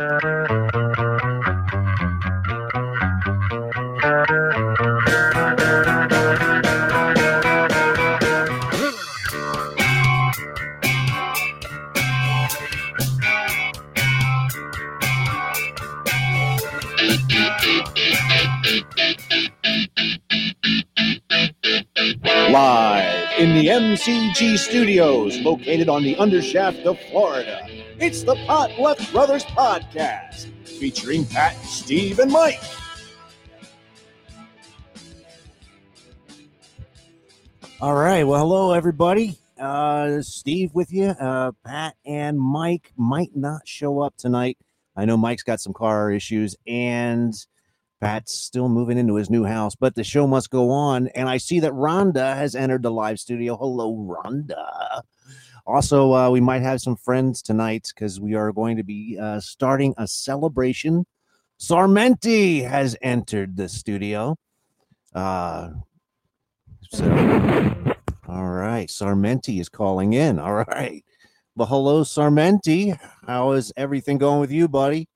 Live in the MCG studios located on the undershaft of Florida, it's the Pot Left Brothers podcast featuring Pat, Steve, and Mike. All right. Well, hello, everybody. Uh, Steve with you. Uh, Pat and Mike might not show up tonight. I know Mike's got some car issues and Pat's still moving into his new house, but the show must go on. And I see that Rhonda has entered the live studio. Hello, Rhonda. Also, uh, we might have some friends tonight because we are going to be uh, starting a celebration. Sarmenti has entered the studio. Uh, so, all right, Sarmenti is calling in. All right. Well, hello, Sarmenti. How is everything going with you, buddy?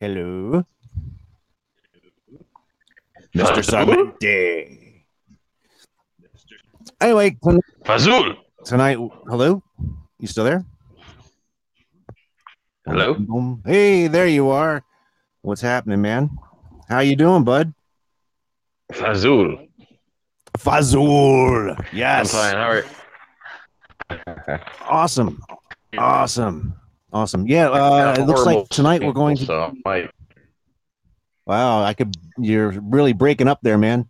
Hello, Mr. Sarmenti. Anyway, Fazul. tonight, hello, you still there? Hello? Boom. Hey, there you are. What's happening, man? How you doing, bud? Fazul. Fazul. Yes. I'm fine. How are you? Awesome. Awesome. Awesome. Yeah, uh, it looks like tonight we're going to So. Wow, I could you're really breaking up there, man.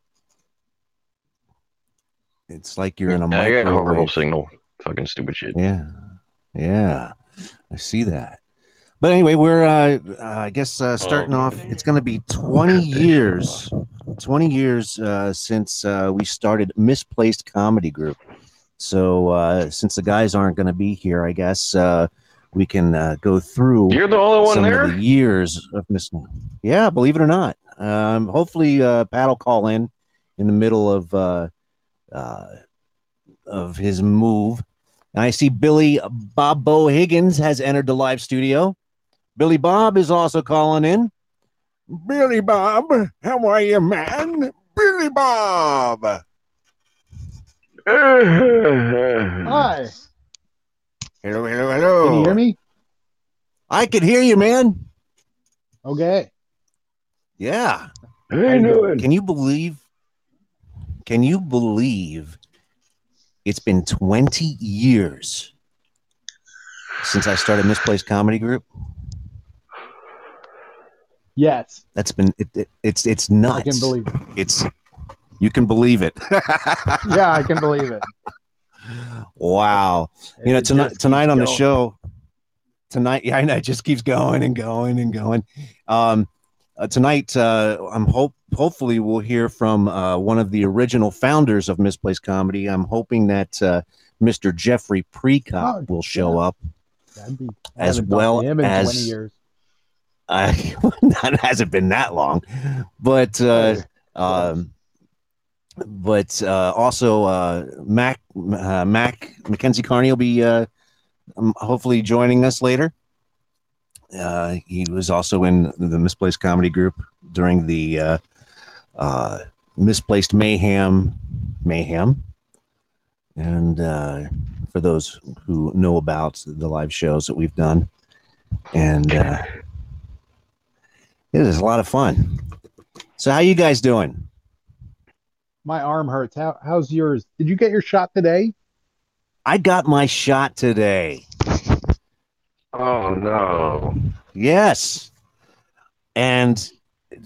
It's like you're in a Yeah, I got a horrible microwave. signal. Fucking stupid shit. Yeah. Yeah. I see that. But anyway, we're uh, uh I guess uh starting Oh. off it's going to be 20 years 20 years uh since uh we started Misplaced Comedy Group. So uh since the guys aren't going to be here, I guess uh we can uh, go through You're the only one some there? of the years of Miss. Yeah, believe it or not. Um, hopefully, uh, Pat will call in in the middle of uh, uh, of his move. And I see Billy Bob Bo Higgins has entered the live studio. Billy Bob is also calling in. Billy Bob, how are you, man? Billy Bob. Hi. Hello, hello, hello. Can you hear me? I can hear you, man. Okay. Yeah. How you doing? Can you believe? Can you believe it's been 20 years since I started Misplaced Comedy Group? Yes, That's been it, it- it's it's I nuts. can believe it. it's you can believe it. Yeah, I can believe it. wow. You know, tonight tonight on the show, tonight, yeah, I know it just keeps going and going and going. Um, uh, tonight, uh, I'm hope hopefully we'll hear from uh, one of the original founders of Misplaced Comedy. I'm hoping that uh, Mr. Jeffrey Precott Oh, will show up. Be, as haven't talked to well as- 20 years. That hasn't been that long, but uh, um, but uh, also uh, Mac uh, Mac Mackenzie Carney will be uh, um, hopefully joining us later. Uh, he was also in the Misplaced Comedy Group during the uh, uh, Misplaced Mayhem Mayhem, and uh, for those who know about the live shows that we've done, and uh, it is a lot of fun. So, how you guys doing? My arm hurts. How, how's yours? Did you get your shot today? I got my shot today. Oh no! Yes. And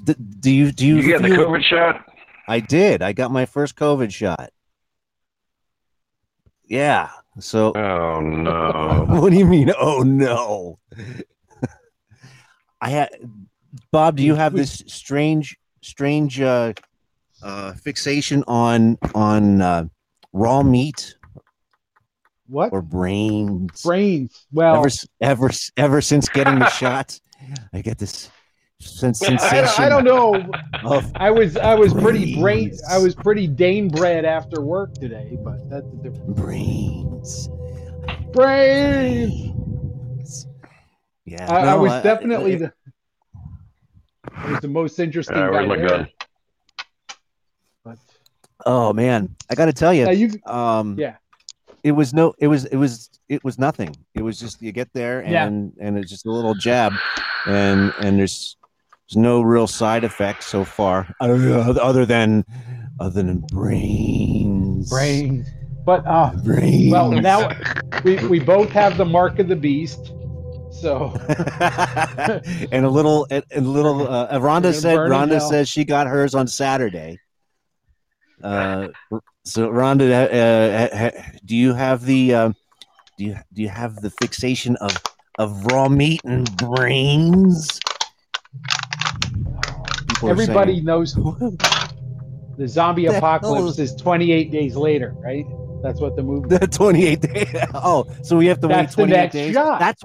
th- do you do you, You got the COVID shot? I did. I got my first COVID shot. Yeah. So Oh no! what do you mean? Oh no. I had Bob, do you have this strange strange uh uh fixation on on uh raw meat What? or brains? Brains. Well, ever ever ever since getting the shot, I get this sen- I sensation. don't, I don't know. I was I was pretty brain I was pretty Dane bred after work today, but that's a different brains. brains. Yeah, I, I no, was definitely the I was the most interesting Uh, guy where's my there. But Oh man, I got to tell you, now you um, Yeah. It was no, it was, it was, it was nothing. It was just you get there Yeah. and and it's just a little jab, and and there's there's no real side effects so far, other than other than brains, brains. But uh brains. well now we, we both have the mark of the beast. So and a little, and and a little. Uh, Rhonda said. Rhonda hell. says she got hers on Saturday. Uh, so Rhonda, uh, ha- ha- do you have the, uh, do you do you have the fixation of of raw meat and brains? People everybody saying, knows the zombie The hell apocalypse is 28 days later, right? That's what the movie the twenty eight days. Oh, so we have to That's wait twenty eight days. shot. That's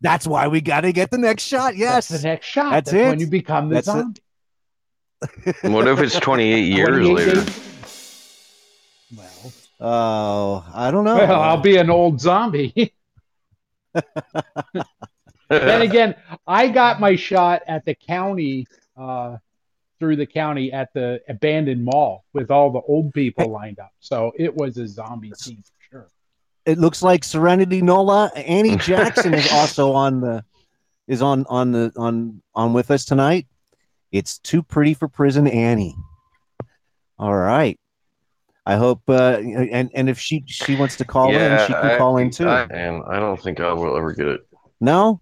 that's why we got to get the next shot. Yes, That's the next shot. That's That's, it. when you become the That's it. zombie. What if it's 28 years 28 later? days- Well, Oh, I don't know. well, I'll be an old zombie. then again, I got my shot at the county, uh, through the county at the abandoned mall with all the old people lined up. So it was a zombie scene for sure. it looks like Serenity Nola. Annie Jackson is also on the is on on the on on with us tonight. It's too pretty for prison, Annie. All right. I hope uh and and if she she wants to call in, she can I- call in too. I, and I don't think I will ever get it. no?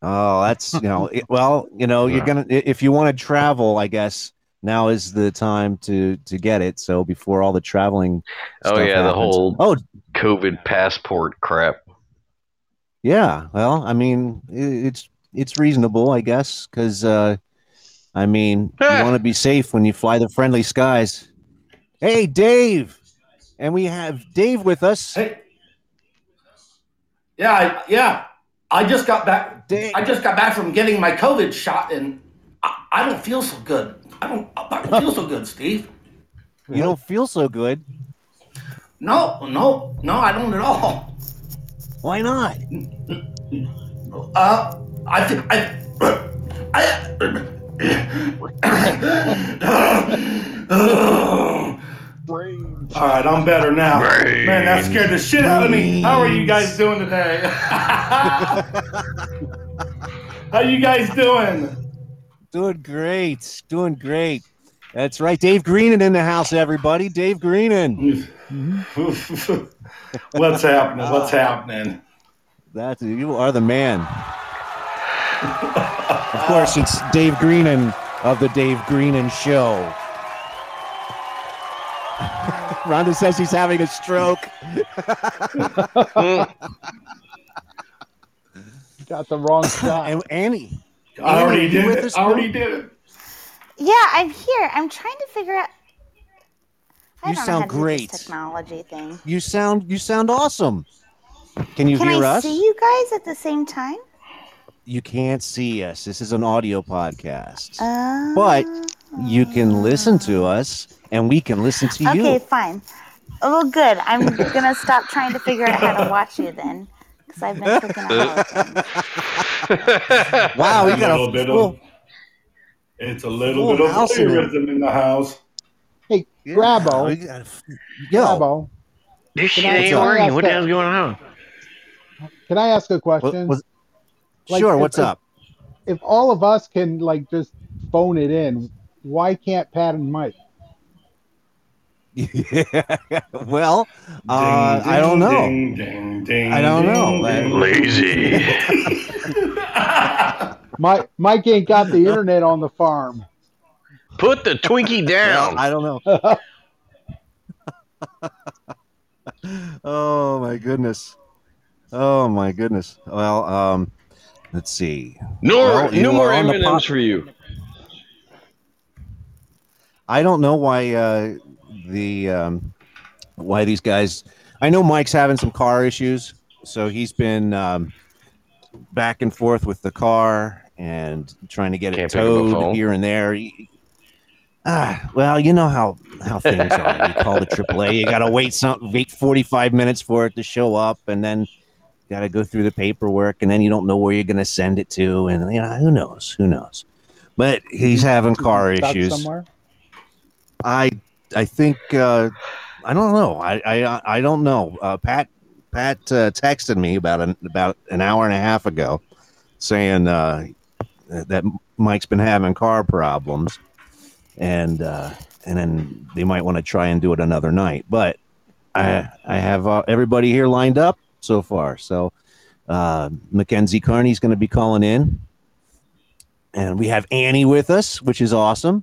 Oh, that's you know, it, well, you know, you're gonna if you want to travel, I guess now is the time to to get it. So before all the traveling. Oh, yeah, the whole- Oh, COVID passport crap. Yeah, well, I mean, i- it's it's reasonable, I guess, because uh, I mean, you Ah. want to be safe when you fly the friendly skies. Hey, Dave, and we have Dave with us. Hey. Yeah, I, yeah. I just got back. Dave, I just got back from getting my COVID shot, and I, I don't feel so good. I don't. I don't feel so good, Steve. you don't feel so good. No, no, no. I don't at all. Why not? Uh, I think I. I. Brains. All right, I'm better now. Man, that scared the shit out of me. How are you guys doing today? How you guys doing? Doing great, doing great. That's right, Dave Greenan in the house, everybody. Dave Greenan. What's happening? What's happening? That's you are the man. of course, it's Dave Greenan of the Dave Greenan Show. Rhonda says he's having a stroke. Got the wrong shot. And Annie, I already you did it. I already did it. Yeah, I'm here. I'm trying to figure out. I You don't sound know how to do great. this technology thing. you sound you sound awesome. Can you Can hear I us? see you guys at the same time? You can't see us. This is an audio podcast. Uh, But you can listen to us and we can listen to you. Okay, fine. Oh, well, good. I'm gonna stop trying to figure out how to watch you then, because I've been clicking on all of them. Wow, we A got little a bit full, of- It's a little bit of house in here. in the house. Hey, Yeah, Grabo, we got a- Yo, Grabo, This shit Can I- ain't working. ask What the a- hell's going on? can I ask a what- question? was- Like, sure. if- What's if- up? if all of us can like just phone it in, why can't Pat and Mike? well, uh, I don't know. Ding, ding, ding, I don't know. ding, ding. Lazy. Mike, Mike ain't got the internet on the farm. Put the Twinkie Well, down. I don't know. oh my goodness. Oh my goodness. Well, um, let's see. No, Well, no more are on the evidence for you. I don't know why uh, the um, why these guys. I know Mike's having some car issues, so he's been um, back and forth with the car, and trying to get Can't it pick up a towed here and there. Ah, well, you know how how things are. You call the AAA, you got to wait some wait 45 minutes for it to show up, and then got to go through the paperwork, and then you don't know where you're going to send it to, and you know who knows, who knows. But he's having car Stuck issues. somewhere. I I think uh, I don't know. I I I don't know. Uh, Pat Pat uh, texted me about an about an hour and a half ago, saying uh, that Mike's been having car problems, and uh, and then they might want to try and do it another night. But I I have uh, everybody here lined up so far. So Mackenzie Carney's going to be calling in, and we have Annie with us, which is awesome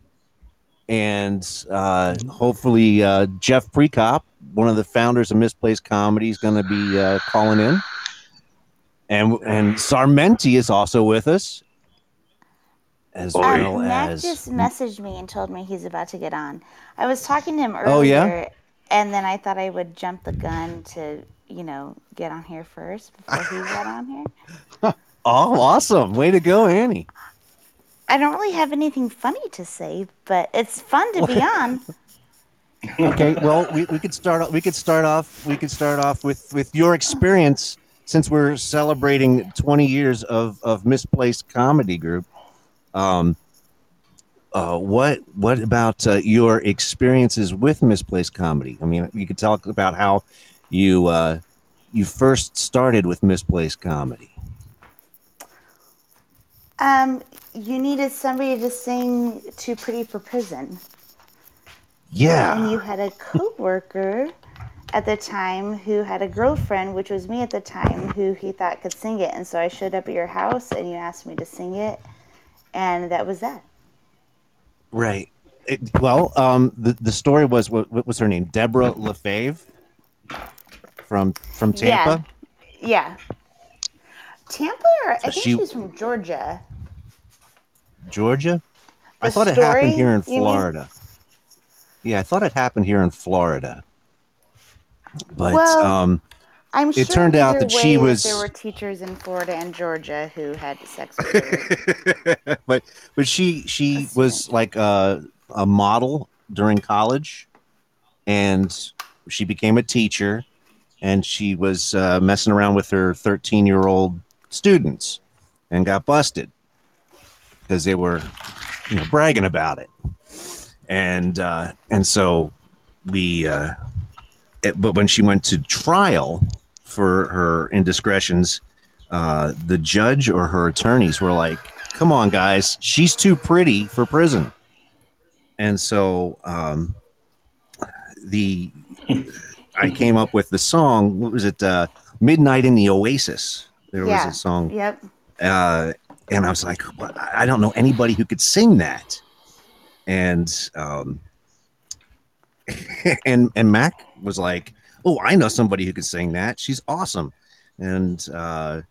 and uh, hopefully uh, Jeff Precop, one of the founders of Misplaced Comedy, is going to be uh, calling in, and and Sarmenti is also with us, as Oi. well Mac as just messaged me and told me he's about to get on. I was talking to him earlier, Oh, yeah? and then I thought I would jump the gun to, you know, get on here first before he got on here. oh, awesome! Way to go, Annie. I don't really have anything funny to say, but it's fun to be on. Okay, well, we, we could start. off- We could start off. We could start off with with your experience since we're celebrating 20 years of of misplaced comedy group. Um, uh, what what about uh, your experiences with misplaced comedy? I mean, you could talk about how you uh, you first started with misplaced comedy. Um, you needed somebody to sing "Too Pretty for Prison," Yeah. and you had a coworker at the time who had a girlfriend, which was me at the time, who he thought could sing it, and so I showed up at your house and you asked me to sing it, and that was that. right. It, well, um, the the story was what, what was her name? Deborah LaFave from from Tampa. Yeah. Tampa, or I think she- she was from Georgia. Georgia? I The thought it happened here in you mean? Florida. Yeah, I thought it happened here in Florida. But Well, um I'm It sure turned out that she was- There were teachers in Florida and Georgia who had sex with her. but but she she was like a a model during college and she became a teacher and she was uh, messing around with her 13 year old students and got busted because they were you know bragging about it. And uh, and so we uh, it, but when she went to trial for her indiscretions uh, the judge or her attorneys were like come on guys she's too pretty for prison. And so um, the i came up with the song what was it uh, midnight in the oasis there Yeah. was a song yep. uh, and I was like, "What? I don't know anybody who could sing that. And um, and and Mac was like, "Oh, I know somebody who could sing that. She's awesome." And uh,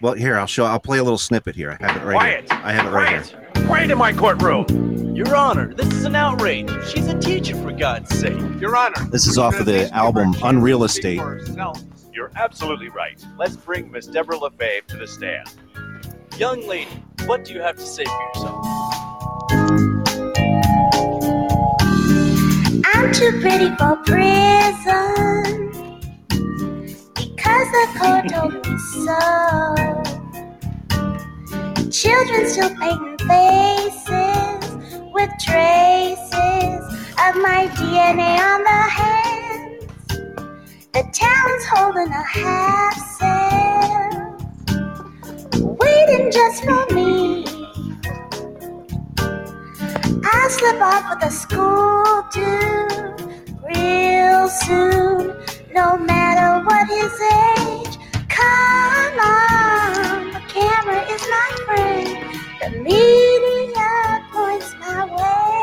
well, here I'll show. I'll play a little snippet here. I have it right Quiet! here. I have it right Quiet! here. Quiet in my courtroom! Your Honor, this is an outrage. She's a teacher, for God's sake. Your Honor. This is off of the album Unreal Estate. You're absolutely right. Let's bring Miss Deborah LaFave to the stand. Young lady, what do you have to say for yourself? I'm too pretty for prison because the court told me so. Children still painting faces with traces of my DNA on the hands. The town's holding a half sale, waiting just for me. I slip off with a school due real soon, no matter what his age. Come on, the camera is my friend, the media points my way,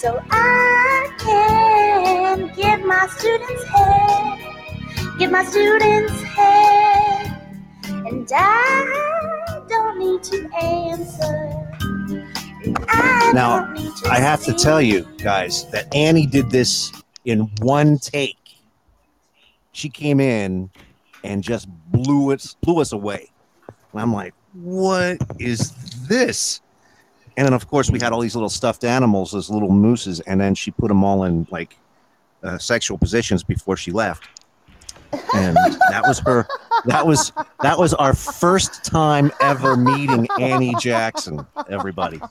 so I can give my students head, give my students head, and I don't need to answer. I Now, to I have to tell you guys that Annie did this in one take. She came in and just blew us blew us away. And I'm like, what is this? And then, of course, we had all these little stuffed animals, those little mooses, and then she put them all in like uh, sexual positions before she left. And that was her. That was that was our first time ever meeting Annie Jackson. Everybody.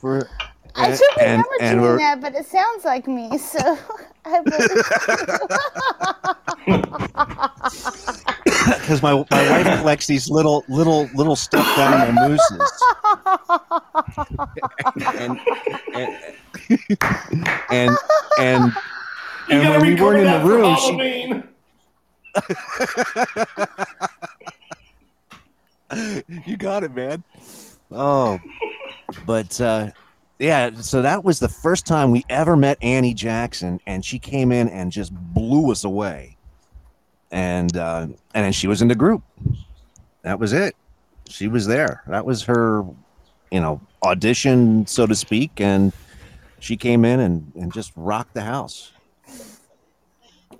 For, I and- should remember and doing that, but it sounds like me, so I because my, my wife collects these little little little stuffed animal mooses. And and and and, You and when we weren't in the room she, you got it man. Oh but uh yeah so that was the first time we ever met annie jackson and she came in and just blew us away and uh and then she was in the group. That was it. She was there. That was her you know audition so to speak and she came in and and just rocked the house.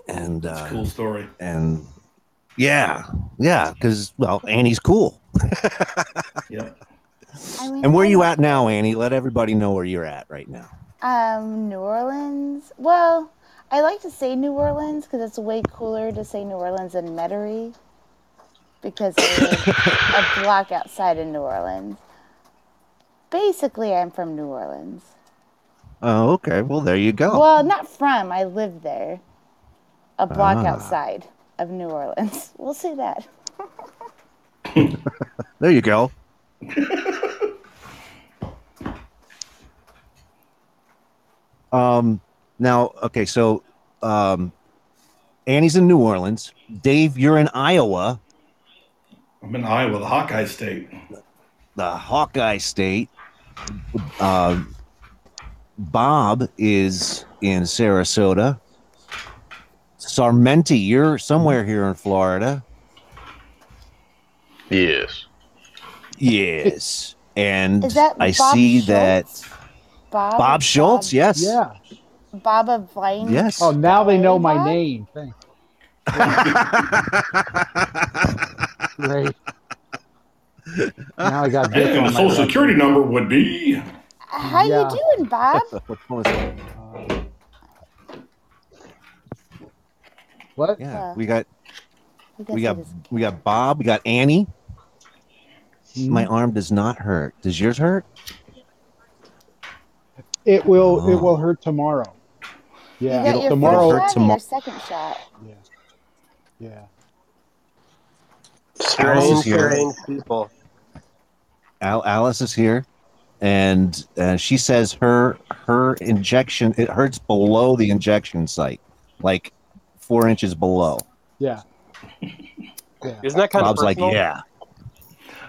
And uh Cool story. and yeah yeah because well annie's cool. Yeah. I mean, and where I you at now annie? Let everybody know where you're at right now. Um, New Orleans. Well, I like to say New Orleans because it's way cooler to say New Orleans than Metairie because I live a block outside of New Orleans. Basically, I'm from New Orleans. oh okay well there you go Well, not from. I live there, a block Ah. outside of New Orleans. We'll say that. there you go um now okay so um annie's in new orleans dave you're in iowa I'm in Iowa, the Hawkeye State. the Hawkeye State. Uh, Bob is in Sarasota. Sarmenti, you're somewhere here in Florida. Yes. Yes. And I Bob see Schultz? that Bob. Bob Schultz, yes. Yeah. Bob of Vine. Yes. Oh, now they know my name. Thanks. Great. Now I got this And on the my social record. security number would be. How Yeah. you doing, Bob? What was it? Uh, what? Yeah, Yeah. we got we got we got Bob, we got Annie. Hmm. My arm does not hurt. Does yours hurt? It will. Oh. It will hurt tomorrow. You Yeah. got your tomorrow. first shot or tomorrow- your second shot? Yeah. Yeah. Alice Strange, is here. people. Al- Alice is here, and uh, she says her her injection it hurts below the injection site, like four inches below. Yeah. Isn't that kind Bob's of like, yeah.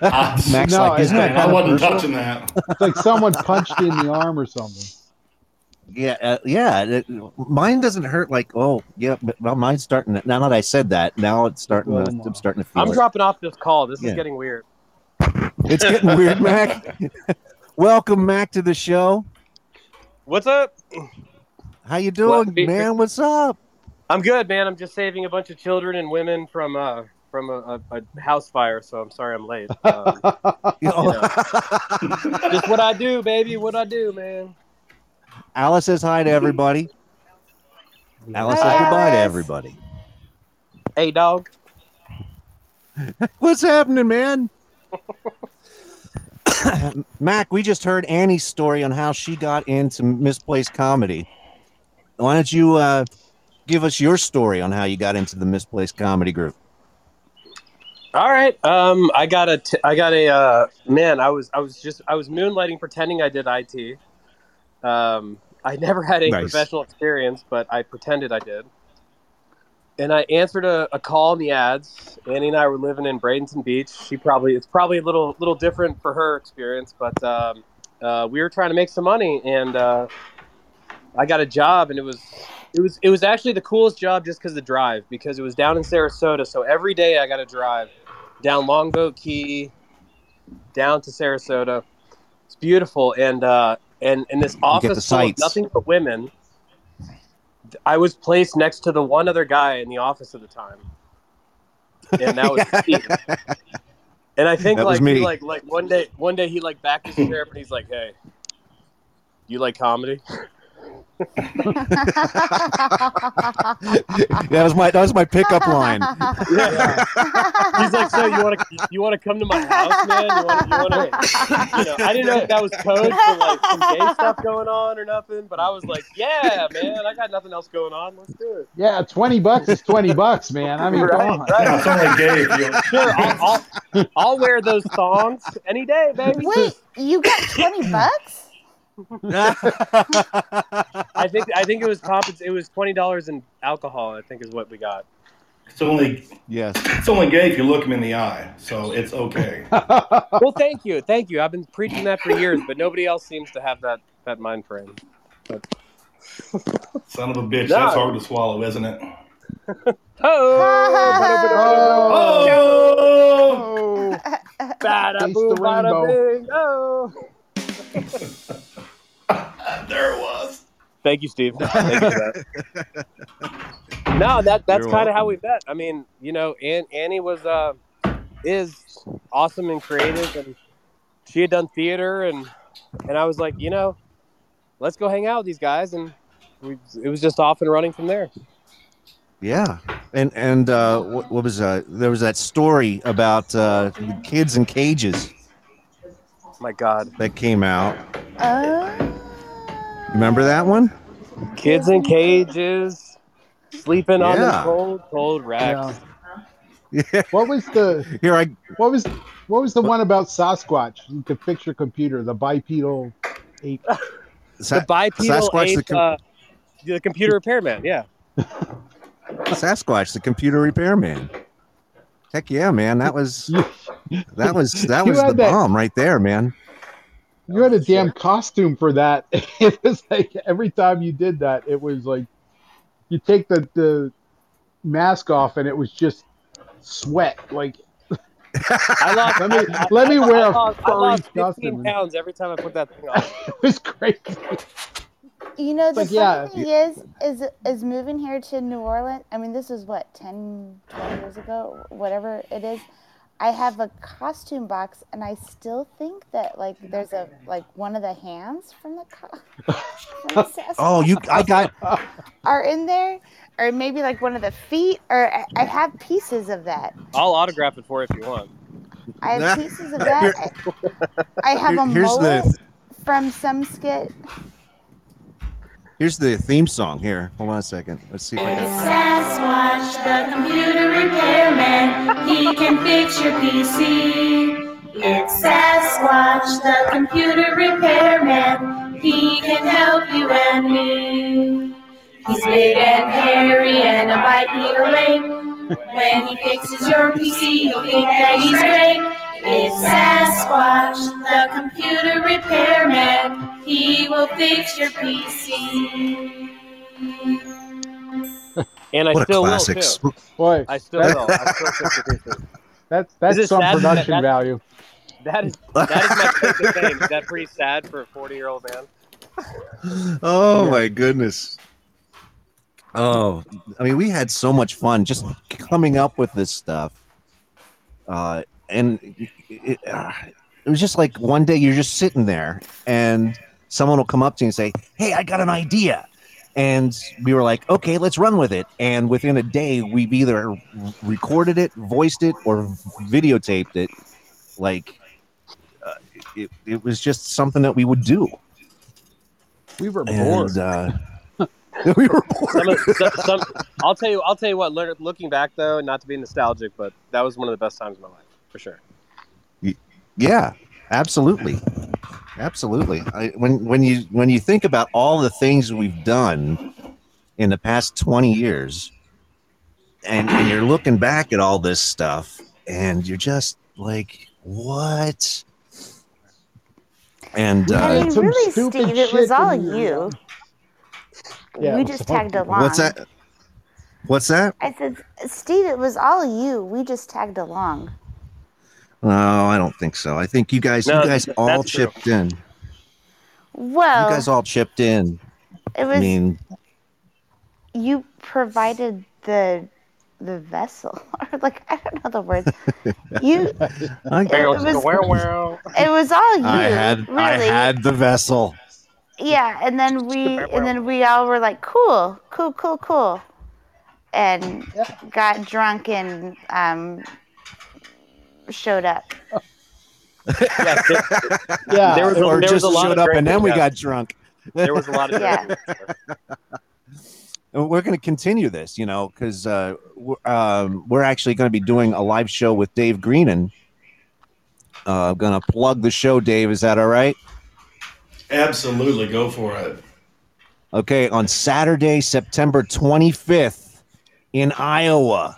Ah, Max No, like, isn't that it's- I wasn't personal? touching that. It's like someone punched you in the arm or something. Yeah, uh, yeah. it- mine doesn't hurt like oh yeah, but well, mine's starting. To, now that I said that, now it's starting to. Well, I'm starting to feel. I'm it. dropping off this call. This Yeah. is getting weird. It's getting weird, Mac. Welcome, Mac, to the show. What's up? How you doing, What? man? What's up? I'm good, man. I'm just saving a bunch of children and women from uh from a, a, a house fire, so I'm sorry I'm late. Um, You know- just what I do, baby. What I do, man. Alice says hi to everybody. Alice says goodbye to everybody. Hey, dog. What's happening, man? Mac, we just heard Annie's story on how she got into misplaced comedy. Why don't you uh, give us your story on how you got into the misplaced comedy group? All right. Um, I got a, t- I got a, uh, man. I was, I was just, I was moonlighting, pretending I did IT. Um, I never had any Nice. professional experience, but I pretended I did. And I answered a, a call in the ads. Annie and I were living in Bradenton Beach. She probably, it's probably a little, little different for her experience, but um, uh, we were trying to make some money, and uh, I got a job, and it was, it was, it was actually the coolest job just because the drive, because it was down in Sarasota. So every day I got to drive down Longboat Key, down to Sarasota. It's beautiful, and uh, and in this office full of nothing but women. I was placed next to the one other guy in the office at the time, and that was Steve. And I think That like he like like one day one day he like backed his chair up and he's like, "Hey, you like comedy?" That was my that was my pickup line. Yeah. He's like, "So you want to you want to come to my house, man? You want you want to?" You know, I didn't know if that was code for like some gay stuff going on or nothing, but I was like, "Yeah, man, I got nothing else going on. Let's do it." Yeah, twenty bucks is twenty bucks, man. I mean, Right, come on. right. Yeah, it's only gay you. Sure, I'll, I'll, I'll wear those thongs any day, baby. Wait, you got 20 bucks? I think I think it was compens- It was twenty dollars in alcohol. I think is what we got. It's only yes. it's only gay if you look him in the eye, so it's okay. Well, thank you, thank you. I've been preaching that for years, but nobody else seems to have that that mind frame. Son of a bitch, No. that's hard to swallow, isn't it? Oh, Oh! bada Taste boom, the bada rainbow. bing. Oh. there it was. Thank you, Steve. Thank you for that. No, that that's kind of how we met. I mean, you know, Ann, Annie was uh, is awesome and creative, and she had done theater, and and I was like, you know, let's go hang out with these guys, and we, it was just off and running from there. Yeah, and and uh, what, what was uh, there was that story about uh, the kids in cages My God, that came out. Oh. Remember that one? kids in cages, sleeping on Yeah. the cold, cold racks. Yeah. Yeah. What was the Here I what was what was the one about Sasquatch? You could fix your computer, the bipedal ape. Sa- the bipedal Sasquatch, ape, the, com- uh, the computer repairman. Yeah. Sasquatch, the computer repairman. Heck yeah, man! That was that was that was the that- bomb right there, man. You had a damn costume for that. It was like every time you did that, it was like you take the, the mask off and it was just sweat. Like I lost. let me I- let me I- wear I a lost, I furry lost 15 costume. pounds every time I put that thing on. It was crazy. You know, the Like, funny yeah. thing is, is, is moving here to New Orleans. I mean, this is what 10, 12 years ago, whatever it is. I have a costume box, and I still think that like there's a like one of the hands from the co- from the Oh, you! I got are in there, or maybe like one of the feet, or I, I have pieces of that. I'll autograph it for you if you want. I have pieces of that. I, I have Here- a here's mullet the- from some skit. Here's the theme song. Here, hold on a second. Let's see if I can. Sasquatch, the computer repairman. He can fix your PC. It's Sasquatch, the computer repairman. He can help you and me. He's big and hairy and a bipedal ape. When he fixes your PC, you'll think that he's great. It's Sasquatch, the computer repairman. He will fix your PC. And I What a still classic! will too. Boy, I still will. I still fix the pieces. that's that's some sad production that- value. That is that is my claim to fame. Is that pretty sad for a 40 year old man? Oh my goodness. Oh, I mean, we had so much fun just coming up with this stuff. Uh, and it, uh, it was just like one day you're just sitting there and someone will come up to you and say, Hey, I got an idea. And we were like, okay, let's run with it. And within a day, we've either recorded it, voiced it, or videotaped it. Like, uh, it, it was just something that we would do. We were bored. And uh, we were Some, bored. of- some, some, I'll tell you. I'll tell you what. Looking back though, not to be nostalgic, but that was one of the best times of my life for sure. Yeah, absolutely, absolutely. I, when when you when you think about all the things we've done in the past twenty years, and, and you're looking back at all this stuff, and you're just like, what? And I uh, mean, really, Steve, it was all you were you. Yeah, we just all- tagged along. what's that? What's that? I said, Steve, it was all you. We just tagged along. No, I don't think so. I think you guys, No, you guys all that's true. chipped in. Well, You guys all chipped in. it was I mean, you provided the the vessel, or like I don't know the words. You, I, it was, it was all you. I had really. I had the vessel. Yeah, and then we and then we all were like, cool, cool, cool, cool, and got drunk and um, showed up. Yeah, there, Yeah, there was, or there was just a lot showed up and then we got drunk. There was a lot of Yeah. we're going to continue this, you know, because uh, we're, um, we're actually going to be doing a live show with Dave Greenan. Uh, I'm going to plug the show, Dave. Is that all right? Absolutely, go for it. Okay, on Saturday, September 25th in Iowa,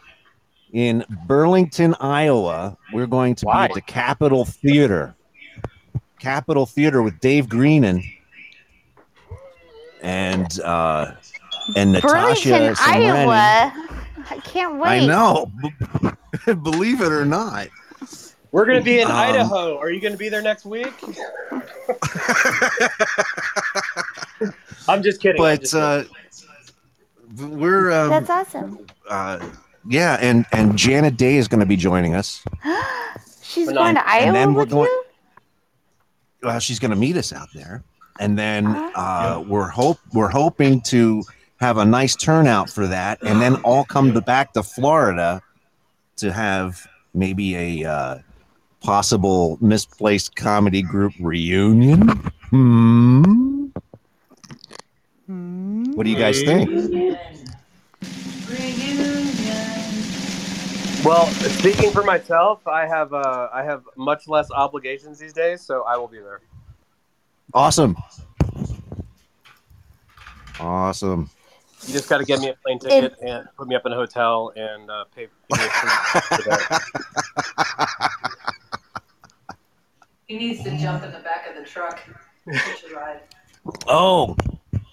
in Burlington, Iowa, we're going to Why? be at the Capitol Theater. Capitol Theater with Dave Greenan and uh, and Natasha Burlington, Samrani. Iowa. I can't wait. I know. Believe it or not. We're gonna be in Um, Idaho. Are you gonna be there next week? I'm just kidding. But just uh, we're um, That's awesome. uh, yeah, and and Janet Day is going to be joining us. She's going to Iowa and then we're with going- you. Well, she's going to meet us out there, and then uh, we're hope we're hoping to have a nice turnout for that, and then all come to back to Florida to have maybe a uh, possible misplaced comedy group reunion. Hmm. Hmm. What do you guys think? Well, speaking for myself, I have uh, I have much less obligations these days, so I will be there. Awesome. Awesome. You just got to get me a plane ticket and put me up in a hotel and uh, pay give me a free for that. He needs to jump in the back of the truck. Ride. Oh,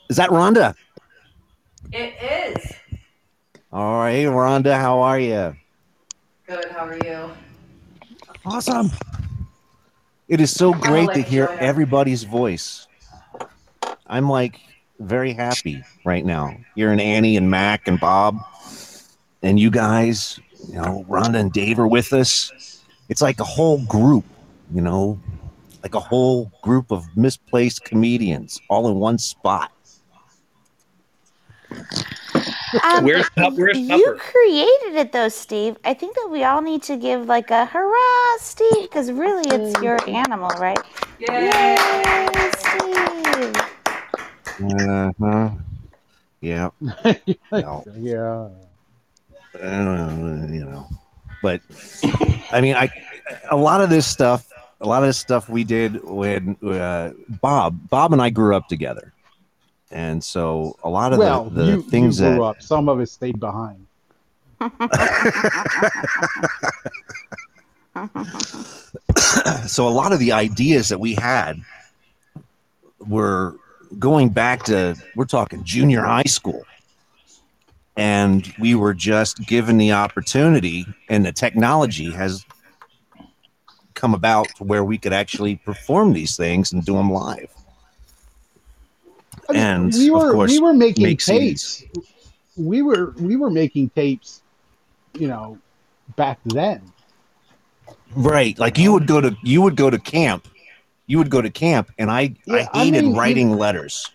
is that Rhonda? It is. All right, Rhonda, how are you? Good. How are you? Awesome. It is so great to hear everybody's voice. I'm like very happy right now hearing Annie and Mac and Bob and you guys. You know, Rhonda and Dave are with us. It's like a whole group, you know, like a whole group of misplaced comedians all in one spot. Um, Where's Tup- where's you Tupper? created it though, Steve. I think that we all need to give like a hurrah, Steve, because really it's your animal, right? Yay! Yay, Steve! Uh-huh. Yeah. No. yeah. uh, you know but i mean i a lot of this stuff a lot of this stuff we did when uh, bob bob and i grew up together and so a lot of Well, the, the you, things you grew that up. Some of us stayed behind. so a lot of the ideas that we had were going back to we're talking junior high school and we were just given the opportunity and the technology has come about to where we could actually perform these things and do them live I mean, And, we of were course, we were making make tapes. We were we were making tapes, you know, back then. right like you would go to you would go to camp you would go to camp and i Yeah, i I hated mean, writing you- letters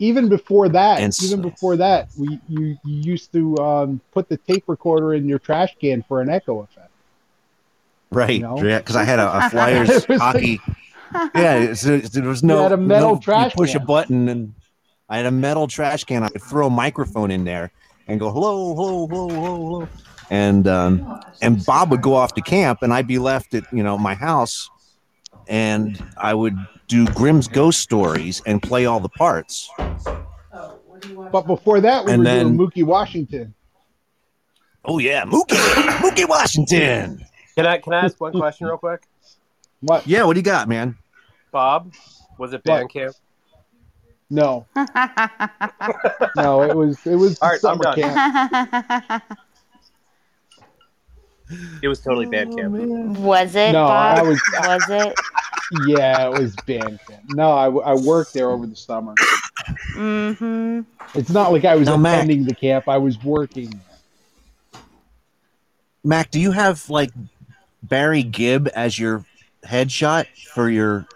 Even before that, And even so- before that, we you, you used to um, put the tape recorder in your trash can for an echo effect. Right. know? Yeah, because I had a, a Flyers was like- hockey. yeah, it's, there was You no. had a metal no- you trash push a button, and I had a metal trash can. I could throw a microphone in there and go hello, hello, hello, hello, hello, and um, and Bob would go off to camp, and I'd be left at you know my house, and I would do Grimm's ghost stories and play all the parts. Oh, what do you want? But before that, we And were then- doing Mookie Washington. Oh yeah, Mookie, Mookie Washington. Can I can I ask one question real quick? What? Yeah, what do you got, man? Bob, was it What? band camp? No, no, it was it was All right, I'm summer camp. It was totally band camp. was it, No, Bob? I was- was it? Yeah, it was band camp. No, I, I worked there over the summer. Mm-hmm. It's not like I was Now, Mac- the camp. I was working. Mac, do you have like Barry Gibb as your headshot for your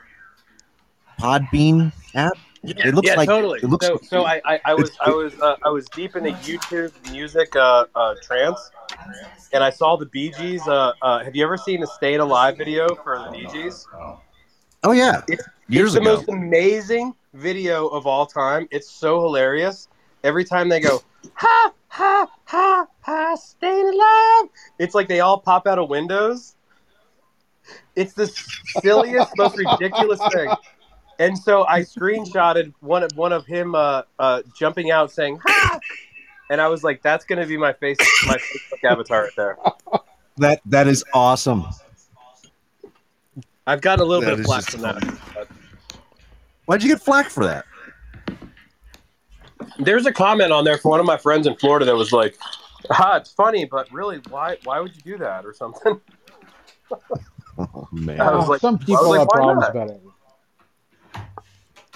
Podbean app? Yeah, It looks yeah, like- totally. it looks- so, so I, I, I was, I was, uh, I was deep into YouTube music uh, uh, trance, and I saw the Bee Gees. Uh, uh, have you ever seen the "Staying Alive" video for the Bee Gees? Oh yeah, It's, years it's the ago. most amazing video of all time. It's so hilarious. Every time they go, ha ha ha ha, staying alive. It's like they all pop out of windows. It's the silliest, most ridiculous thing. And so I screenshotted one of one of him uh, uh, jumping out saying ha, and I was like, "That's gonna be my face, my Facebook avatar right there." That that is awesome. I've gotten a little That bit of flack just from that. but- Why'd you get flack for that? There's a comment on there for one of my friends in Florida that was like, "Ha, it's funny, but really, why why would you do that or something?" Oh man. I was like- some I was people like, have problems not? about it.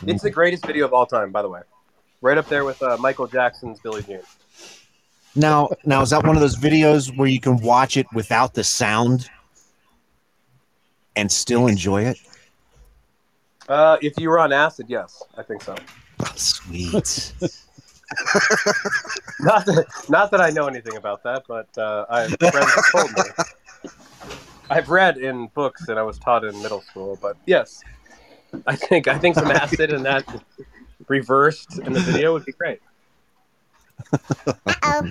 It's the greatest video of all time, by the way. Right up there with uh, Michael Jackson's Billie Jean. Now, now is that one of those videos where you can watch it without the sound and still enjoy it? Uh, if you were on acid, yes, I think so. Oh, sweet. Not that, not that I know anything about that, but uh, I friends told me. I've read in books and I was taught in middle school, but yes, I think I think some acid and that reversed in the video would be great. Uh-oh.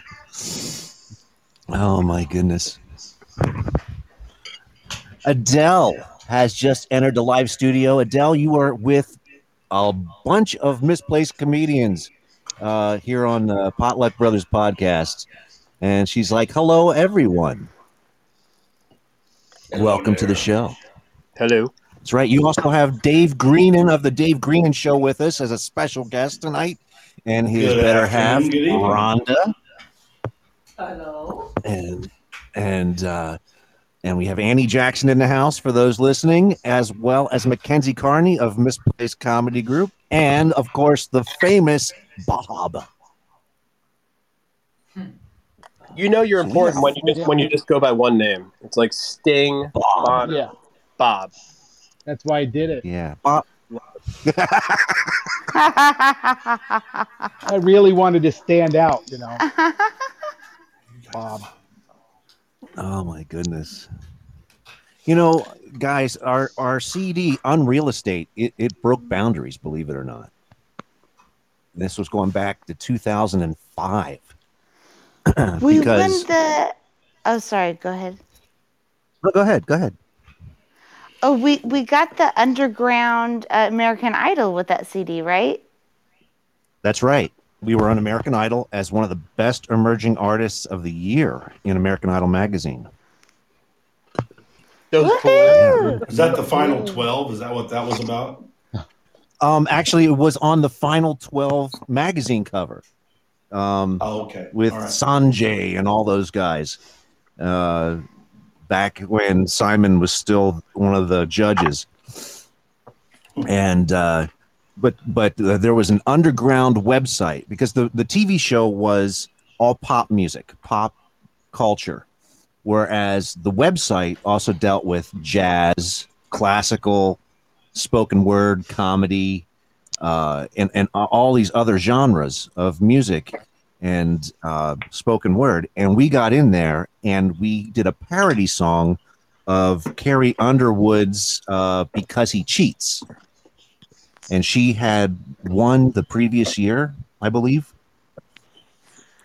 oh my goodness. Adele has just entered the live studio. Adele, you are with a bunch of misplaced comedians uh, here on the Potluck Brothers podcast. And she's like, hello, everyone. Welcome to the show. Hello. That's right. You also have Dave Greenan of the Dave Greenan Show with us as a special guest tonight, and his Good better half. Rhonda, Hello. and and uh, and we have Annie Jackson in the house for those listening, as well as Mackenzie Carney of Misplaced Comedy Group, and of course the famous Bob. You know you're important when you just when you just go by one name. It's like Sting, Bob. Bob, Yeah, Bob. That's why I did it. Yeah, Bob. I really wanted to stand out, you know. Bob. Oh my goodness. You know, guys, our our CD Unreal Estate it, it broke boundaries, believe it or not. This was going back to 2005. we because won the. Oh, sorry. Go ahead. No, go ahead, go ahead. Oh, we we got the underground uh, American Idol with that CD, right? That's right. We were on American Idol as one of the best emerging artists of the year in American Idol magazine. Those Woohoo! Is that the final 12? Is that what that was about? Um, actually, it was on the final 12 magazine cover. Um, Oh, okay. with All right. Sanjay and all those guys uh, back when Simon was still one of the judges. And uh, but but uh, there was an underground website because the the TV show was all pop music, pop culture, whereas the website also dealt with jazz, classical, spoken word, comedy, uh, and and all these other genres of music and uh, spoken word. And we got in there and we did a parody song of Carrie Underwood's uh, "Because He Cheats," and she had won the previous year, I believe,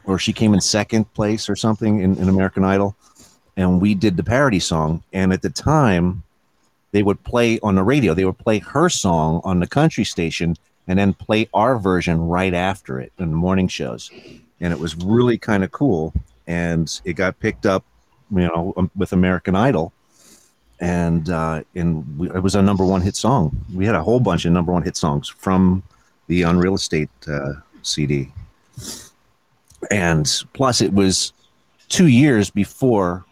or she came in second place or something in, in American Idol. And we did the parody song. And at the time, they would play on the radio. They would play her song on the country station and then play our version right after it in the morning shows. And it was really kind of cool. And it got picked up, you know, um, with American Idol. And uh, and we, it was a number one hit song. We had a whole bunch of number one hit songs from the Unreal Estate uh, CD. And plus, it was two years before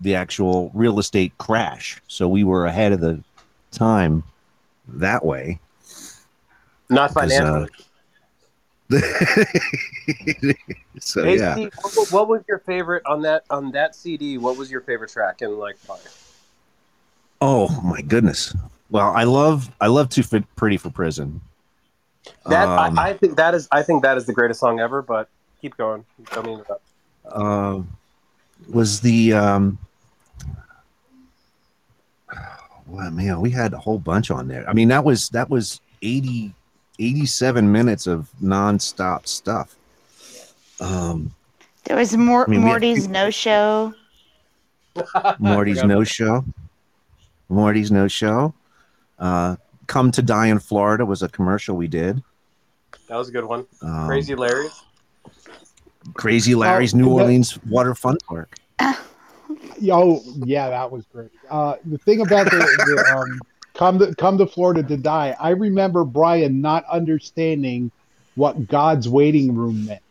the actual real estate crash. So we were ahead of the time that way. Not uh, financially. so Hey, yeah. Steve, what, what was your favorite on that on that CD? What was your favorite track in like Fire? Oh my goodness. Well, I love I love Too Fit Pretty for Prison. That Um, I, I think that is I think that is the greatest song ever. But keep going. Tell me about. uh, was the um well man we had a whole bunch on there i mean that was that was 80 87 minutes of nonstop stuff um There was more I mean, we had Morty's people- no show. morty's no show morty's no show uh come to die in florida was a commercial we did That was a good one. um, Crazy Larry's. crazy larry's new that- orleans water fun park Oh, yeah, that was great. Uh, the thing about the, the um, come to come to Florida to die, I remember Brian not understanding what God's waiting room meant.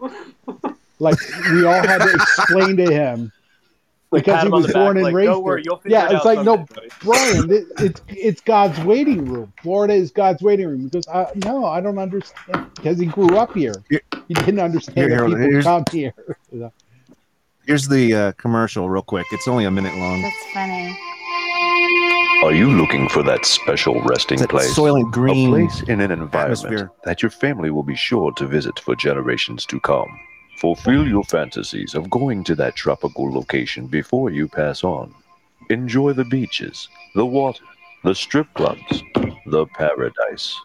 Like we all had to explain to him Like, because pat he was born back, and like, raised Don't worry, there. you'll Yeah, it it's like no, someday, buddy." Brian, it, it's it's God's waiting room. Florida is God's waiting room. He goes, uh, no, I don't understand because he grew up here. Here- He didn't understand here, that people here's- come here. here's the uh, commercial real quick it's only a minute long That's funny. Are you looking for that special resting That place? Soylent Green a place in an environment atmosphere. that your family will be sure to visit for generations to come. Fulfill your fantasies of going to that tropical location before you pass on. Enjoy the beaches, the water, the strip clubs, the paradise.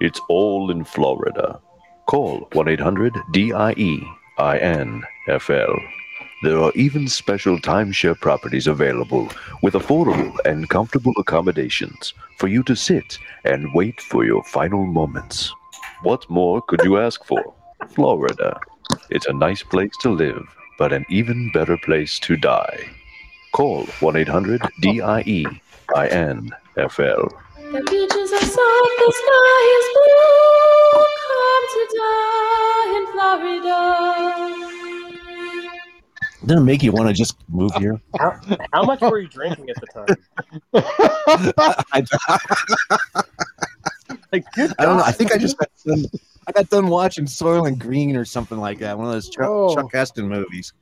It's all in Florida. Call 1 800 DIE INFL. There are even special timeshare properties available with affordable and comfortable accommodations for you to sit and wait for your final moments. What more could you ask for? Florida. It's a nice place to live, but an even better place to die. Call 1 800 DIE INFL. The beaches are soft, the sky is blue. Come to die in Florida. Didn't it make you want to just move here? How, how much were you drinking at the time? I, Like, I don't know. I think I just got done, I got done watching Soylent Green or something like that. One of those Chuck, Oh. Chuck Heston movies.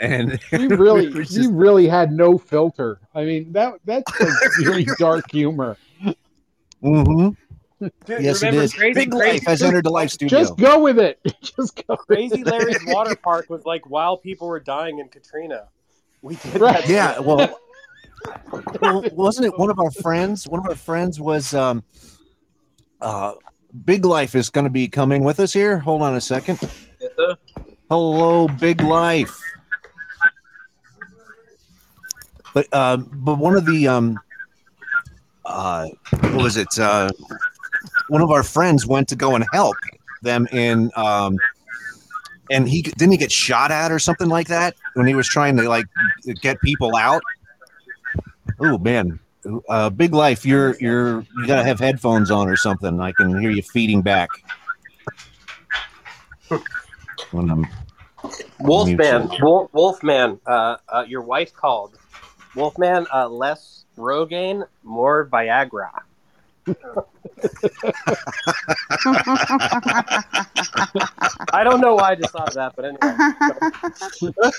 And he really, it was he really had no filter. I mean, that that's like really dark humor. Mhm. Dude, Yes, it remember is. Crazy, Big Crazy, Life has entered the life studio. Just go with it. Just go. Crazy. Larry's water park was like while people were dying in Katrina. We did Right. that. yeah, well, well, wasn't it one of our friends? One of our friends was um, uh, Big Life is going to be coming with us here. Hold on a second. Hello, Big Life. But um, but one of the um, uh, what was it? Uh, one of our friends went to go and help them in um, and he didn't he get shot at or something like that when he was trying to like get people out. Oh man, uh, Big Life, you're you're you gotta have headphones on or something. I can hear you feeding back. When I'm Wolfman, Wolf, Wolfman, uh, uh, your wife called. Wolfman, uh, less Rogaine, more Viagra. I don't know why I just thought of that, but anyway.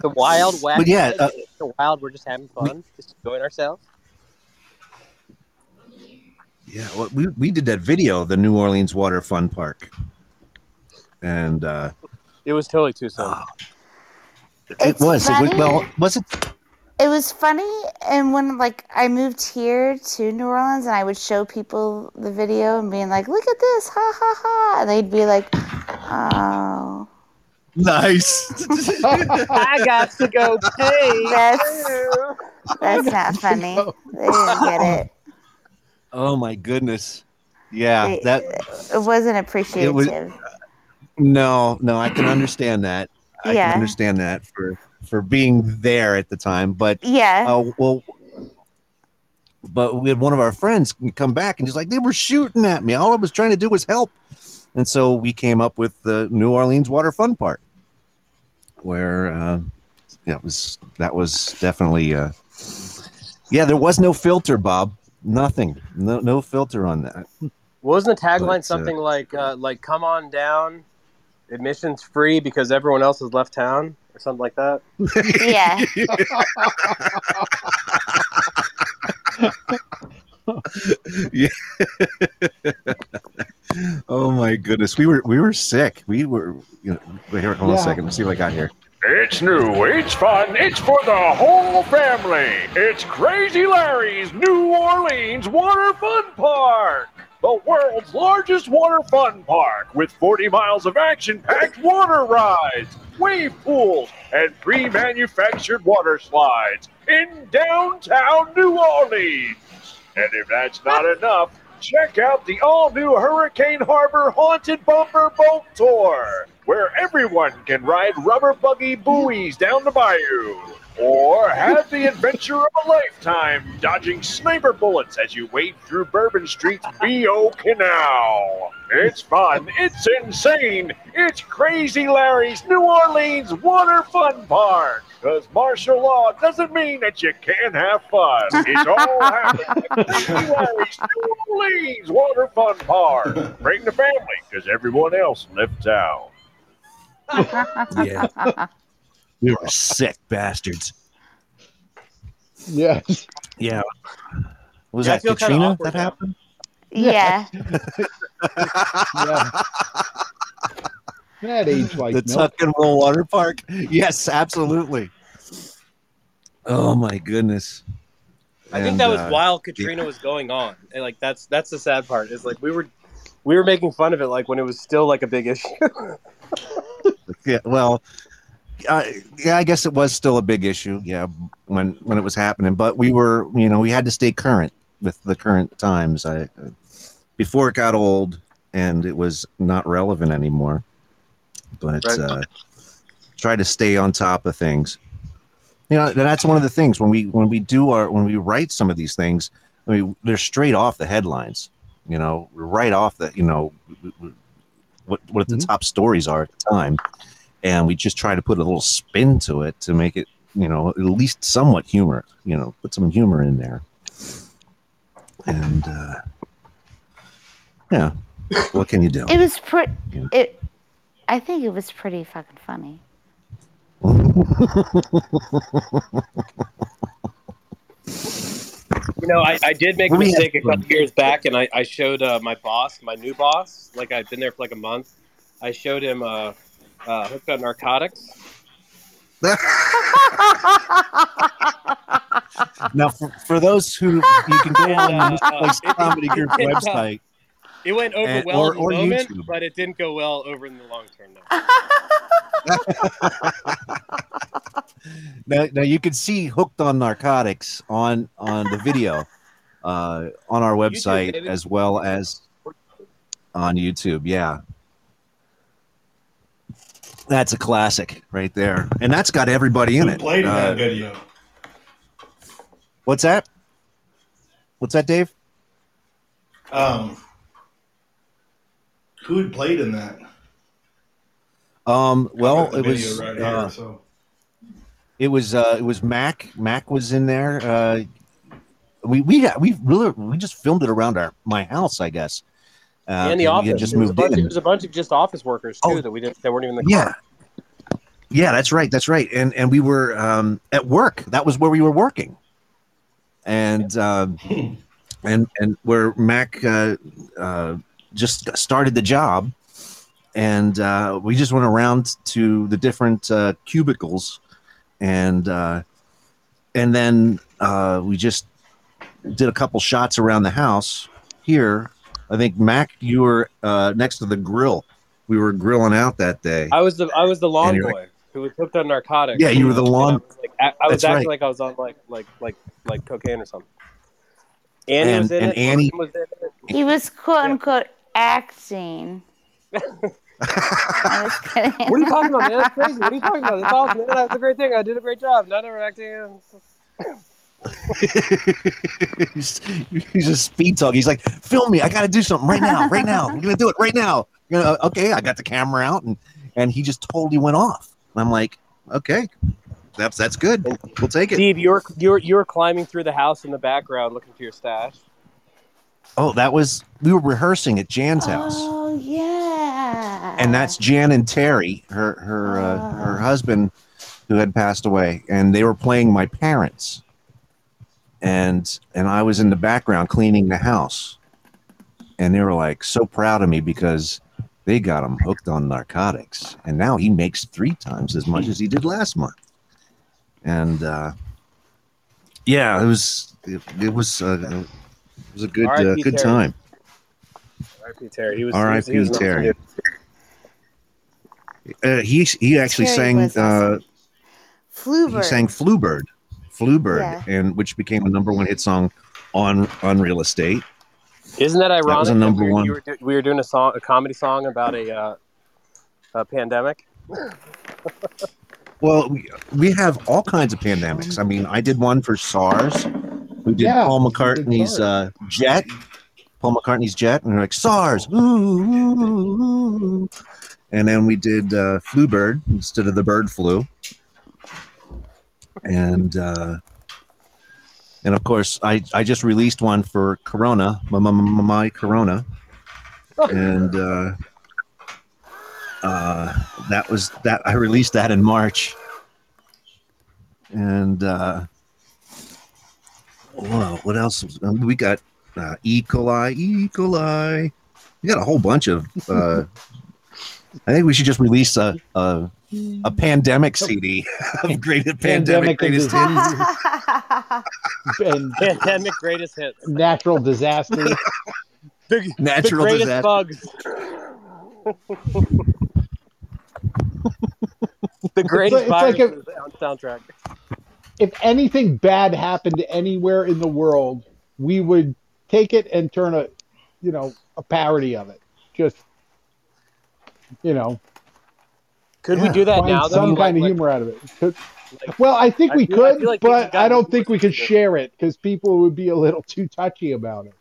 the wild west. But yeah, uh, the wild. We're just having fun, just enjoying ourselves. Yeah, well, we we did that video, the New Orleans Water Fun Park, and uh, It was totally too soon. it was it was well was it It was funny, and when like I moved here to New Orleans, and I would show people the video and being like, "Look at this, ha ha ha," and they'd be like, "Oh, nice? I got to go pay. that's that's not funny." They didn't get it. oh my goodness, yeah, They- that It wasn't appreciative. was- no no I can understand that. I Yeah. can understand that for for being there at the time, but yeah, Uh, well, but we had one of our friends come back and he's like, they were shooting at me. All I was trying to do was help. And so we came up with the New Orleans Water Fun Park, where uh, that was that was definitely uh, yeah. There was no filter, Bob. Nothing. No no filter on that. Wasn't the tagline But, uh, something like uh, like "Come on down, admissions free because everyone else has left town" or something like that? Yeah. yeah. oh my goodness, we were we were sick. We were. You know, wait, here, hold on a second. Let's see what I got here. It's new, it's fun, it's for the whole family. It's Crazy Larry's New Orleans Water Fun Park. The world's largest water fun park with 40 miles of action packed water rides, wave pools, and pre manufactured water slides in downtown New Orleans. And if that's not enough, check out the all new Hurricane Harbor Haunted Bumper Boat Tour, where everyone can ride rubber buggy buoys down the bayou. Or have the adventure of a lifetime dodging sniper bullets as you wade through Bourbon Street's B.O. Canal. It's fun, it's insane, it's Crazy Larry's New Orleans Water Fun Park. Because martial law doesn't mean that you can't have fun. It's all happening at Crazy Larry's New Orleans Water Fun Park. Bring the family, because everyone else left town. Yeah. We were sick bastards. Yes. Yeah. Was Yeah, that Katrina that now. happened? Yeah. Yeah. That age like the milk. Tuck and Roll Water Park. Yes, absolutely. Oh my goodness. I think that was uh, while Katrina was going on. And like that's that's the sad part. Is like we were we were making fun of it like when it was still like a big issue. Yeah, well, uh, yeah, I guess it was still a big issue. Yeah, when when it was happening, but we were, you know, we had to stay current with the current times. I before it got old and it was not relevant anymore. But Right. uh, try to stay on top of things. You know, and that's one of the things when we when we do our when we write some of these things. I mean, they're straight off the headlines. You know, right off the you know what what the top stories are at the time, and we just try to put a little spin to it to make it you know at least somewhat humor. You know, put some humor in there. And uh, yeah, what can you do? It was pretty. Yeah. It. I think it was pretty fucking funny. You know, I, I did make a mistake a couple years back, and I, I showed uh, my boss, my new boss, like I'd been there for like a month. I showed him uh, uh, hooked on narcotics. now, for, for those who you can go on uh, comedy group website. It went over And- well or- in the moment, YouTube. but it didn't go well over in the long term. No. Now, now you can see hooked on narcotics on on the video uh, on our website baby. as well as on YouTube. Yeah, that's a classic right there, and that's got everybody in Who it. played in Uh, that video? What's that? What's that, Dave? Um, who had played in that? Um, well, it was right uh, here. So it was uh, it was Mac. Mac was in there. Uh, we we we really we just filmed it around our my house, I guess. Uh, and the 'cause we had office. just There was, a moved bunch, in. there was a bunch of just office workers too Oh. that we didn't that weren't even the Yeah. car. Yeah, that's right. That's right. And and we were um, at work. That was where we were working. And um, and and where Mac uh, uh, just started the job, and uh, we just went around to the different uh, cubicles, and uh, and then uh, we just did a couple shots around the house. Here, I think Mac, you were uh, next to the grill. We were grilling out that day. I was the I was the lawn And you're boy who was hooked on narcotics. Yeah, you were the And I lawn- was like, I, I was That's acting right. like I was on like like like like cocaine or something. Annie And- was in and it. Annie- was in it. He was quote unquote acting. I was kidding. What are you talking about, man? That's crazy. What are you talking about? That's awesome, man. That's a great thing. I did a great job. Not ever acting. he's, he's a speed talk. He's like, film me. I got to do something right now. Right now. I'm gonna do it right now. You know, okay. I got the camera out, and and he just totally went off. And I'm like, okay, that's that's good. We'll take it. Steve, you're you're you're climbing through the house in the background looking for your stash. Oh, that was we were rehearsing at Jan's house. Oh yeah. and that's Jan and Terry, her her uh, her husband, who had passed away, and they were playing my parents, and and I was in the background cleaning the house, and they were like so proud of me because they got him hooked on narcotics, and now he makes three times as much as he did last month, and uh, yeah, it was it, it was uh, it was a good uh, good Terry. time. R.I.P. Terry. He was. R.I.P. he was Terry. Uh, he he actually Terry sang was uh, Fluebird. he sang Fluebird, Fluebird, Yeah. and which became a number one hit song on on Real Estate. Isn't that ironic? That was a number we, were- one. you were we were doing a song, a comedy song about a, uh, a pandemic. Well, we, we have all kinds of pandemics. I mean, I did one for SARS. We did Yeah, Paul you did McCartney's uh, Jet. Paul McCartney's Jet, and we're like SARS. Ooh, ooh, ooh. And then we did uh, Fluebird instead of the bird flu. And uh, and of course, I I just released one for Corona, my, my, my, Corona, and uh, uh, that was that I released that in March. And uh, whoa, what else? um, We got uh, E. coli, E. coli. We got a whole bunch of. Uh, I think we should just release a a, a pandemic CD of great pandemic, Pandemic greatest hits. and Pandemic greatest hits. natural disaster. The, Natural the greatest disaster. bugs. the greatest it's like a- viruses on soundtrack. if anything bad happened anywhere in the world, we would take it and turn a, you know, a parody of it. Just, you know, Could we do that find now? some though? kind of Like- humor out of it. Could- like- well, I think I we feel- could, feel like but I don't think we could listeners. share it because people would be a little too touchy about it.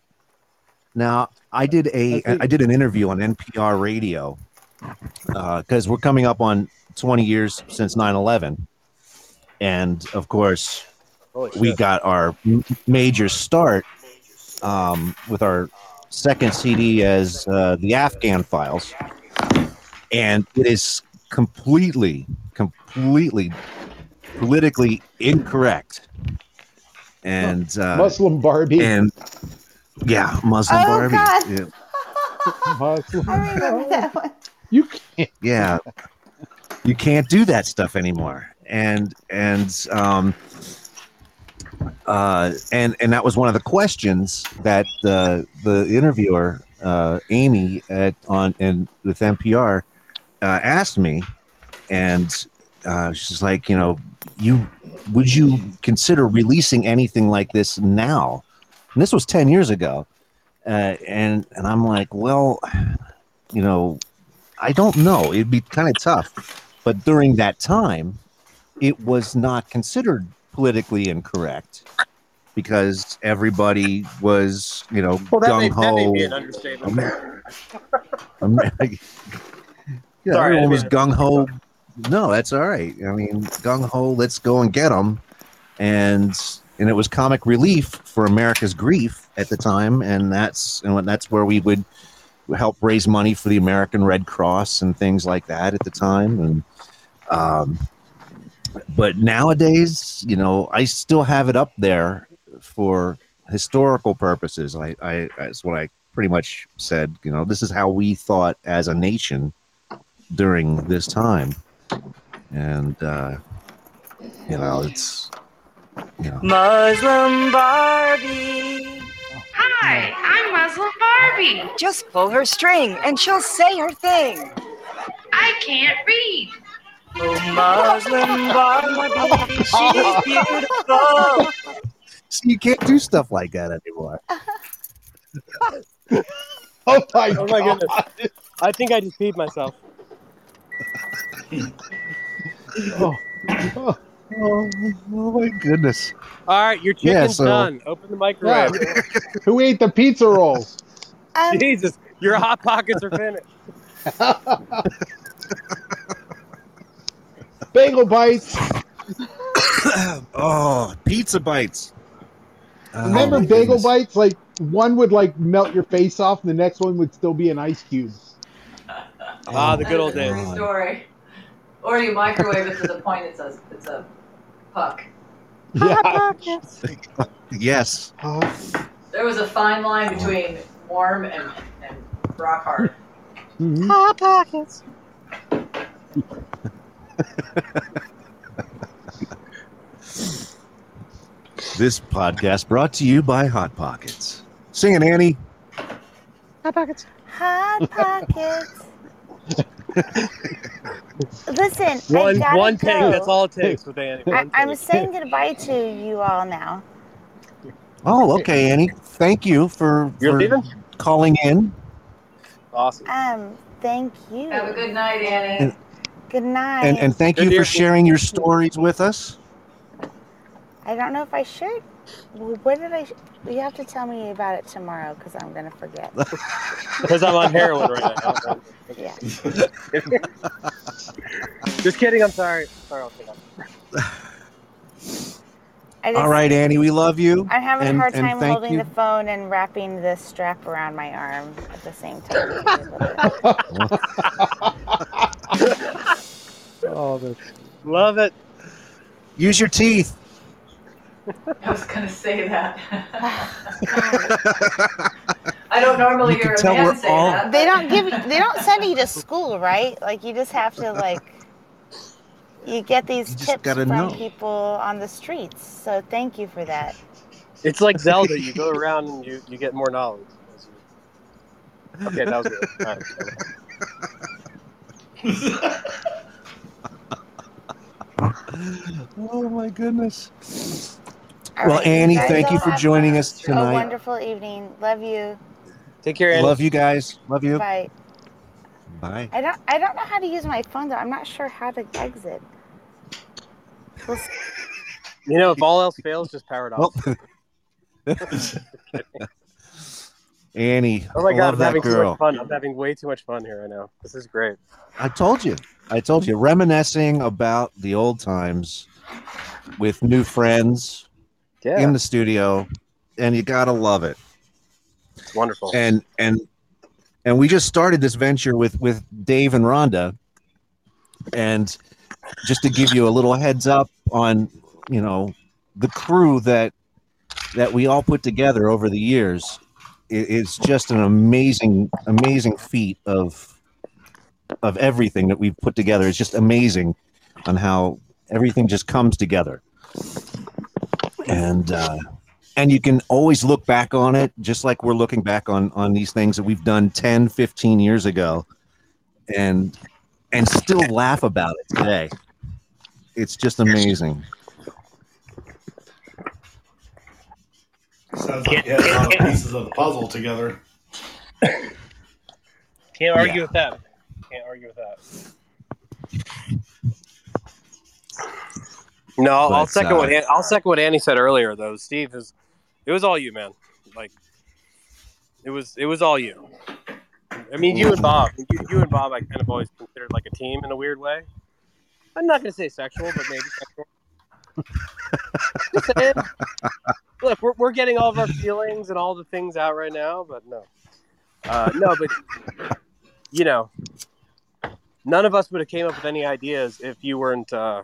Now, I did a I think- I did an interview on NPR radio because we're coming up on 20 years since 9/11, and of course, we got our m- major start um, with our second CD as uh, the Afghan Files, and it is completely, completely politically incorrect, and uh, Muslim Barbie. and yeah, Muslim Oh, Barbie. God. Yeah. Muslim I remember that one. You can't. yeah you can't do that stuff anymore and and um uh and and that was one of the questions that the the interviewer uh amy at on and with npr uh, asked me and uh she's like you know you would you consider releasing anything like this now and this was 10 years ago uh, and and i'm like well you know I don't know. It'd be kind of tough. But during that time, it was not considered politically incorrect because everybody was, you know, Well, gung that may be an ho. Yeah, Sorry, everyone was gung ho. No, that's all right. I mean, gung ho. Let's go and get them, and and it was comic relief for America's grief at the time, and that's and that's where we would help raise money for the American Red Cross and things like that at the time. And um, but nowadays, you know, I still have it up there for historical purposes. I, I that's what I pretty much said. You know, this is how we thought as a nation during this time, and uh, you know, it's you know. Muslim Barbie. Hi, I'm Muslim Barbie. Just pull her string and she'll say her thing. I can't read. Oh, Muslim Barbie, she's beautiful. See, you can't do stuff like that anymore. Oh my, Oh my goodness. I think I just peed myself. Oh. Oh. Oh, oh my goodness. All right, your Yeah, chicken's so- done. Open the microwave. Who ate the pizza rolls? Um, Jesus, your hot pockets are finished. Bagel bites. oh, pizza bites. Oh, Remember my bagel goodness. bites? Like one would like melt your face off, and the next one would still be an ice cube. Ah, the good old That is a days. story. Or you microwave it to the point it's a it's a puck. Yeah. Yes. There was a fine line between warm and, and rock hard. Mm-hmm. Hot pockets. This podcast brought to you by Hot Pockets. Sing it, Annie. Hot pockets. Hot pockets. Listen, One gotta one go. take. That's all it takes with Annie. I, One I'm saying goodbye to you all now. Oh, okay, Annie. Thank you for, You're for leaving? calling in. Awesome. Um, thank you. Have a good night, Annie. And- Good night. And, and thank Good you for sharing your stories with us. I don't know if I should. Well, What did I? You have to tell me about it tomorrow because I'm gonna forget. Because I'm on heroin right now. Yeah. Just kidding. I'm sorry. Sorry. I'll take off. I just, All right, Annie, we love you. I'm having and- a hard time holding you. the phone and wrapping the strap around my arm at the same time. Oh, that's Love it. Use your teeth. I was gonna say that. I don't normally You hear a tell man we're say all- that. they don't give. They don't send you to school, right? Like you just have to like. You get these You tips gotta from know. people on the streets. So thank you for that. It's like Zelda. You go around and you, you get more knowledge. Okay, that was good. All right. Oh my goodness. All Well, right, Annie, guys thank you for joining us tonight. A wonderful evening. Love you. Take care, Annie. Love you guys. Love you. Bye. Bye. I don't. I don't know how to use my phone though. I'm not sure how to exit. You know, if all else fails, just power it off. Well, Annie, Oh my god, love I'm that having too girl. much fun. I'm having way too much fun here right now. This is great. I told you. I told you. Reminiscing about the old times with new friends Yeah, in the studio, and you gotta love it. it's wonderful. And and and we just started this venture with with Dave and Rhonda, and just to give you a little heads up on you know the crew that that we all put together over the years i- is just an amazing amazing feat of of everything that we've put together it's just amazing on how everything just comes together and uh and you can always look back on it just like we're looking back on on these things that we've done 10 15 years ago and and still laugh about it today it's just amazing Sounds like you had a lot of pieces of the puzzle together. Can't argue with that. Can't argue with that. No, I'll, I'll second uh, what An- I'll second what Annie said earlier. Though Steve is, it was all you, man. Like, it was it was all you. I mean, you and Bob, you, you and Bob, I kind of always considered like a team in a weird way. I'm not gonna say sexual, but maybe sexual. Just saying. Look, we're, we're getting all of our feelings and all the things out right now, but no, uh, no, but you know, none of us would have came up with any ideas if you weren't uh,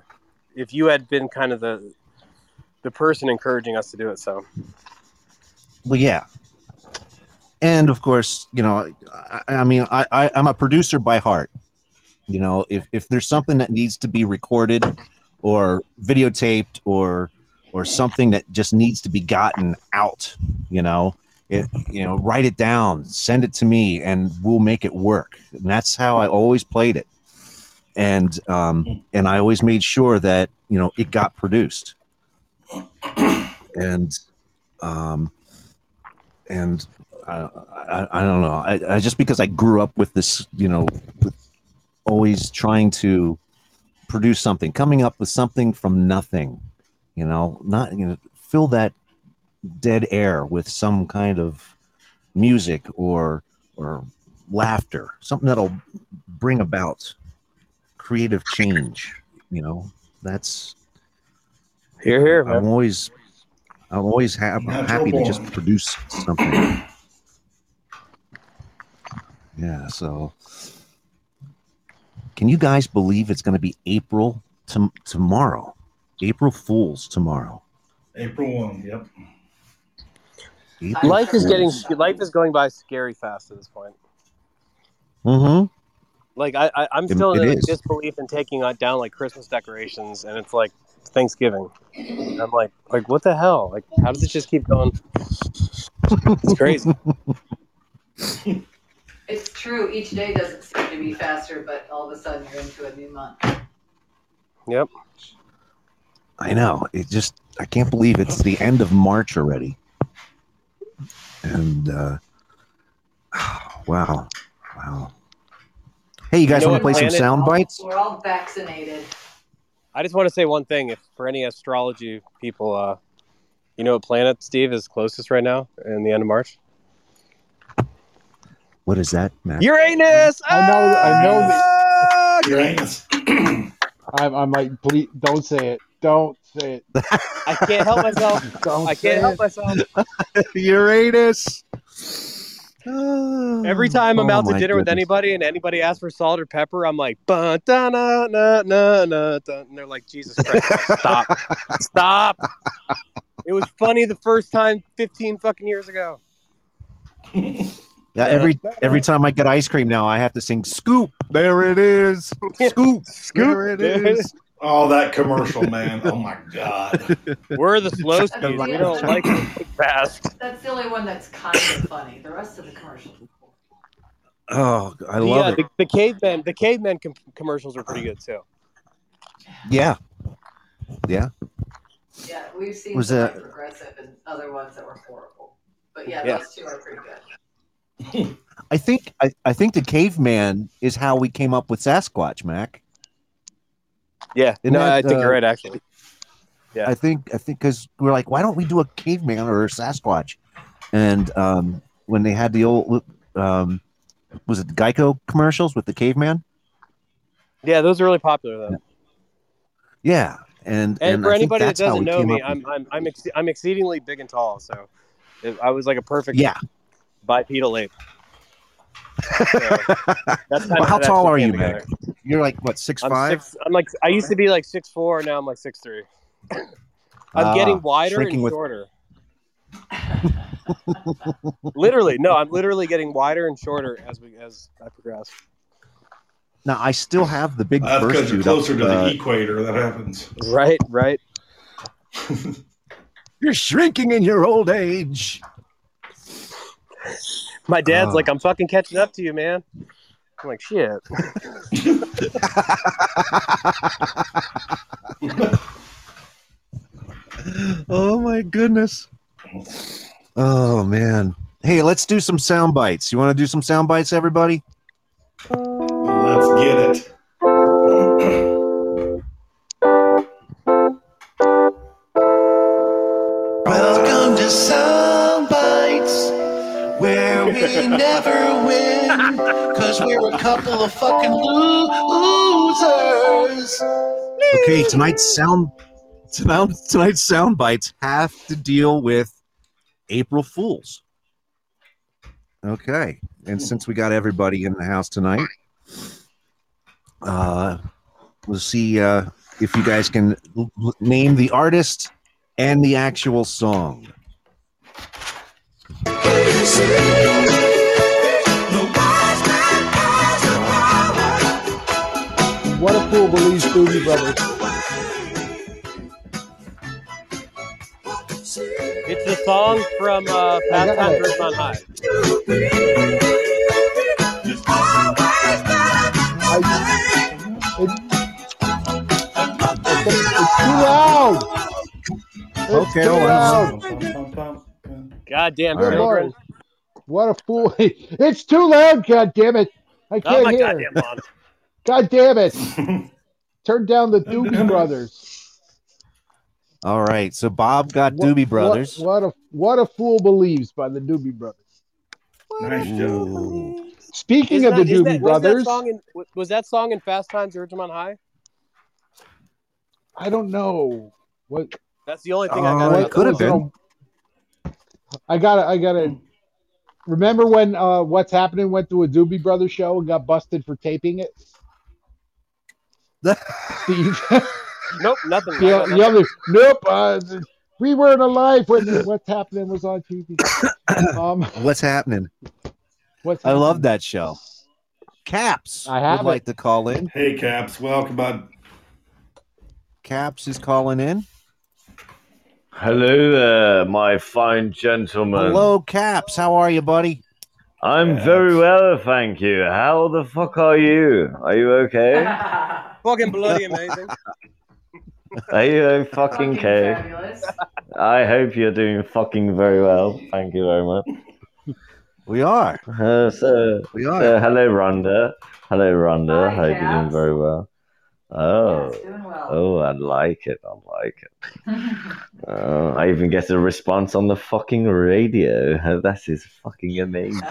if you had been kind of the the person encouraging us to do it. So. Well yeah. And of course you know i, I mean I, I i'm a producer by heart. You know if if there's something that needs to be recorded or videotaped or or something that just needs to be gotten out you know it you know write it down send it to me and we'll make it work. And that's how i always played it and um and i always made sure that you know it got produced. And um and I, I, I don't know. I, I just because i grew up with this you know with always trying to produce something coming up with something from nothing you know not you know fill that dead air with some kind of music or or laughter something that'll bring about creative change you know that's here, here, i'm man. always I'm always ha- Natural happy to just produce something. Yeah. So, can you guys believe it's going to be April to- tomorrow? April Fools tomorrow. April 1, yep. April Life is getting life is going by scary fast at this point. Mm-hmm. Like I, I I'm still it in like, disbelief in taking uh, down like Christmas decorations, and it's like Thanksgiving. And I'm like, like what the hell? Like, how does it just keep going? It's crazy. It's true. Each day doesn't seem to be faster, but all of a sudden you're into a new month. Yep. I know. It just I can't believe it's the end of March already. And uh wow. Wow. Hey, you guys know want to what play some sound bites? We're all vaccinated. I just want to say one thing. If for any astrology people, uh, you know what planet Steve is closest right now in the end of March? What is that, Matt? Uranus. I know. I know that. Uranus. I'm, I'm like, please don't say it. Don't say it. I can't help myself. Don't I say can't help it. myself. Uranus. Every time I'm Oh, out to dinner with anybody and anybody asks for salt or pepper, I'm like, "Bun, da, na, na, na, na, da," and they're like, Jesus Christ, stop, stop. It was funny the first time 15 fucking years ago. Yeah, every every time I get ice cream now, I have to sing "Scoop." There it is. Scoop. Scoop. There it is. Oh, that commercial, man. Oh, my God. We're the slow That's speed. We don't like it fast. That's the only one that's kind of funny. The rest of the commercials. Oh, I love uh, it. The, the cavemen, the caveman com- commercials are pretty good too. Yeah. Yeah. Yeah, we've seen Was some that- progressive and other ones that were horrible. But yeah, Yeah. those two are pretty good. I think I, I think the caveman is how we came up with Sasquatch, Mac. Yeah, no, I think uh, you're right. Actually, yeah. I think I think because we're like, why don't we do a caveman or a Sasquatch? And um, when they had the old, um, was it the Geico commercials with the caveman? yeah, those are really popular though. Yeah, and And, and for I think anybody that doesn't know me, up with- I'm I'm I'm, ex- I'm exceedingly big and tall, so it, I was like a perfect Yeah. bipedal ape. So, that's Well, how tall are you, man? Mac? You're like what six I'm five? six. I'm like I used to be like six four. Now I'm like six three. I'm Ah, getting wider and with- shorter. literally, no, I'm literally getting wider and shorter as we as I progress. Now I still have the big That's because you're closer up, to the uh, equator. That happens. Right, right. You're shrinking in your old age. My dad's Ah. like, I'm fucking catching up to you, man. I'm like, shit. oh my goodness. Oh man. Hey, let's do some sound bites. You want to do some sound bites, everybody? Let's get it. Welcome to Sound Bites, where we never win, cause we're a couple of fucking losers. Okay, tonight's sound tonight, tonight's sound bites have to deal with April Fools. Okay, and since we got everybody in the house tonight, uh, we'll see uh, if you guys can l- name the artist and the actual song. What a fool believes Doobie Brothers. It's the song from uh, Fast got Times it. at Ridgemont High. It's too loud. It's Okay, too hold on. loud. Goddamn All right. Good children. What a fool. It's too loud, god damn it. I Oh can't oh my hear. goddamn lawn. God damn it. Turn down the Doobie Brothers. All right, so Bob got What- Doobie Brothers. What, what a what a fool believes by the Doobie Brothers. Nice job. Ooh. Speaking Isn't of the Doobie that- was Brothers, That song in, was that song in Fast Times at Ridgemont High? I don't know what That's the only thing Oh, I got. it could have been. I gotta, I gotta. Remember when uh, what's happening went to a Doobie Brothers show and got busted for taping it? Steve. Nope, nothing. The, the other, nope. Uh, we weren't alive when what's happening was on TV. Um, What's happening? what's I love that show. Caps I have would like to call in. Hey, Caps. Welcome, bud. Caps is calling in. Hello there, my fine gentlemen. Hello, Caps. How are you, buddy? I'm very well, thank you. How the fuck are you? Are you okay? Fucking bloody amazing. Are you fucking okay? Fabulous. I hope you're doing fucking very well. Thank you very much. We are. Uh, so, We are. uh, hello, Rhonda. Hello, Rhonda. Hi, hope you're doing very well. Oh, doing well. oh, I like it. I like it. Uh, I even get a response on the fucking radio. That is fucking amazing.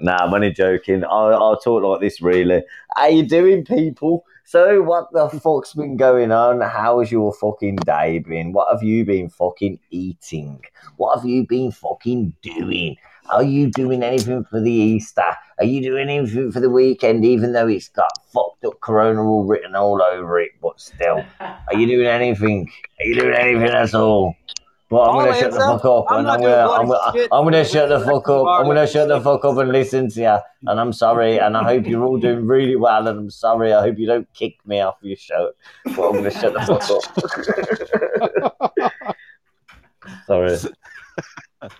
Nah, I'm only joking. I'll, I'll talk like this, really. How you doing, people? So, what the fuck's been going on? How's your fucking day been? What have you been fucking eating? What have you been fucking doing? Are you doing anything for the Easter? Are you doing anything for the weekend, even though it's got fucked up Corona all written all over it? But still, are you doing anything? Are you doing anything at all? But I'm gonna shut the fuck up, I'm and I'm gonna, I'm gonna. I'm gonna shut the fuck up. I'm gonna shut the fuck up and listen to you. And I'm sorry, and I hope you're all doing really well. And I'm sorry. I hope you don't kick me off your show. But I'm gonna shut the fuck up. sorry.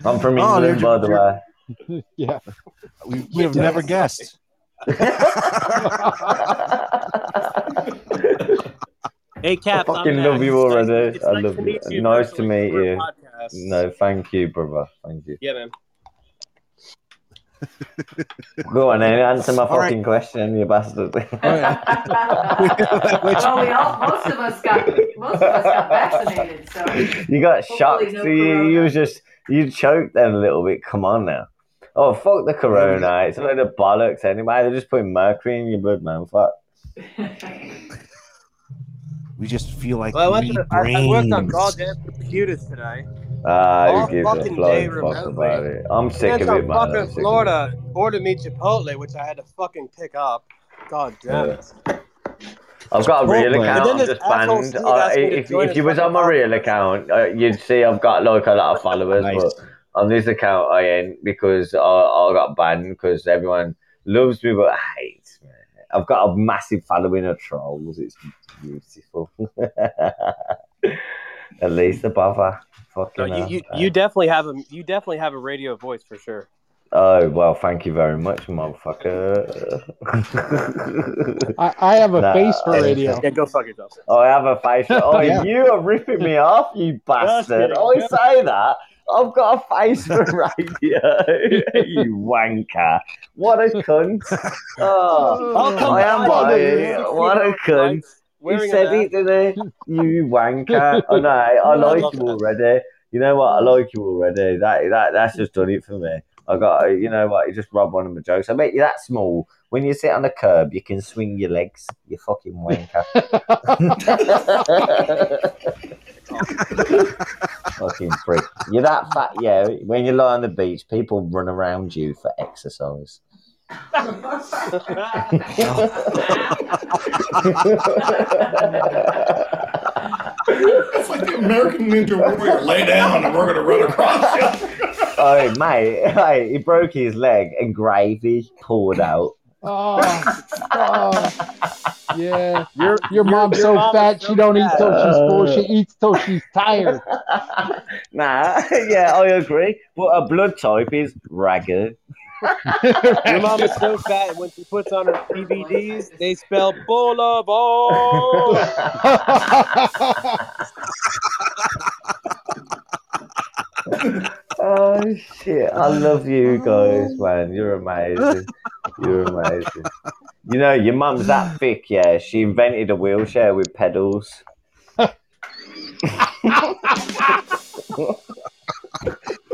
I'm from Oh, England, they're- by the way. yeah. We, we have never guessed. Hey, Caps. I I'm fucking love you It's nice- already. it's I love to you. you Nice to meet you. podcast. No, thank you, brother. Thank you. Yeah, man. Go on, then. Answer my All right. fucking question, you bastard. well, we all, most of us got, most of us got vaccinated, so. you got Hopefully shocked. no so you, you was just you choked then a little bit. Come on now. Oh fuck the corona! It's a load of bollocks anyway. They're just putting mercury in your blood, man. Fuck. We just feel like Well, I went we to, I, I worked on goddamn computers today. Ah, All who gives a fucking flying day fuck about it? I'm sick of it, man. I'm fucking sick of it. Florida, ordered me Chipotle, which I had to fucking pick up. God damn Yeah. it. I've got a real Chipotle. account. I'm just banned. Steve Uh, asked me to if if you was on my real account, uh, you'd see I've got like a lot of followers, Nice. but on this account I ain't because I, I got banned because everyone loves me but hates me. I've got a massive following of trolls. It's beautiful. At least the bother. No, Fucking you, you, you definitely have a you definitely have a radio voice for sure. Oh well, thank you very much, motherfucker. I, I have a Nah, face for anything. radio. Yeah, go fuck yourself. Oh, I have a face. For, oh, Yeah. you are ripping me off, you bastard! kidding. I oh, say that. I've got a face for radio. you wanker! What a cunt! Oh, I'll come I am back. lying. What a cunt! He Wearing a said it, didn't he? You wanker! I know. I I like you already. You know what? I like you already. That that that's just done it for me. I got. You know what? You just robbed one of my jokes. I bet you're that small. When you sit on the curb, you can swing your legs. You fucking wanker. Fucking prick. You're that fat, yeah. When you lie on the beach, people run around you for exercise. It's like the American Ninja Warrior. Lay down, and we're gonna run across you. oh, mate, hey, he broke his leg and gravy poured out. Oh, oh. yeah. Your, Your mom's so fat she don't eat till she's full. She uh. eats till she's tired. nah, yeah, I agree. But her blood type is ragged. Your mom is so fat, and when she puts on her DVDs, they spell bola Boulevard. Oh shit! I love you guys, man. You're amazing. You're amazing. You know, your mum's that thick, yeah. She invented a wheelchair with pedals.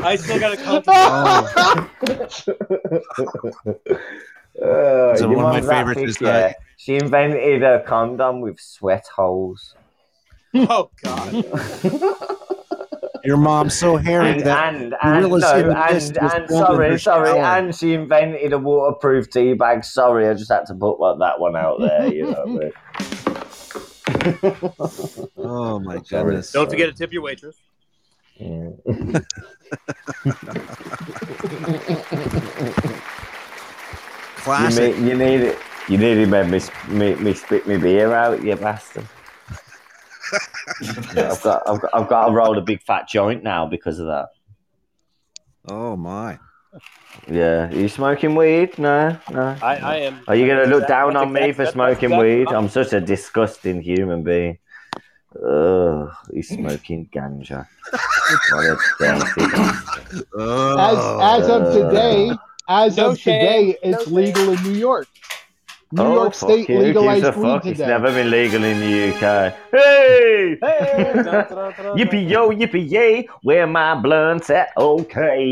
I still got to come. Uh, So one of my favorites thick, is yeah. that- She invented a condom with sweat holes. Oh God. Your mom's so hairy And, that and, and, gorillas no, in the and, and sorry, sorry, shower. and she invented a waterproof tea bag. Sorry, I just had to put like, that one out there. You know what I mean? Oh my Sorry. goodness! Don't forget to tip your waitress. Classic. You, need, you need it. You nearly made me, sp- me, me spit my beer out, you bastard. Yeah, I've got, I've got, I've got to roll a big fat joint now because of that. Oh my! Yeah, are you smoking weed? No, no. I, I am. Are you gonna look down on me for smoking weed? I'm such a disgusting human being. Ugh, he's smoking ganja. what a dirty. As as of today, as No of shame, today, it's no legal in New York. New oh, York State you, legalized a fuck? It's never been legal in the UK. Hey! Hey! Yippee yo, yippee yay, where my blunts at? Okay.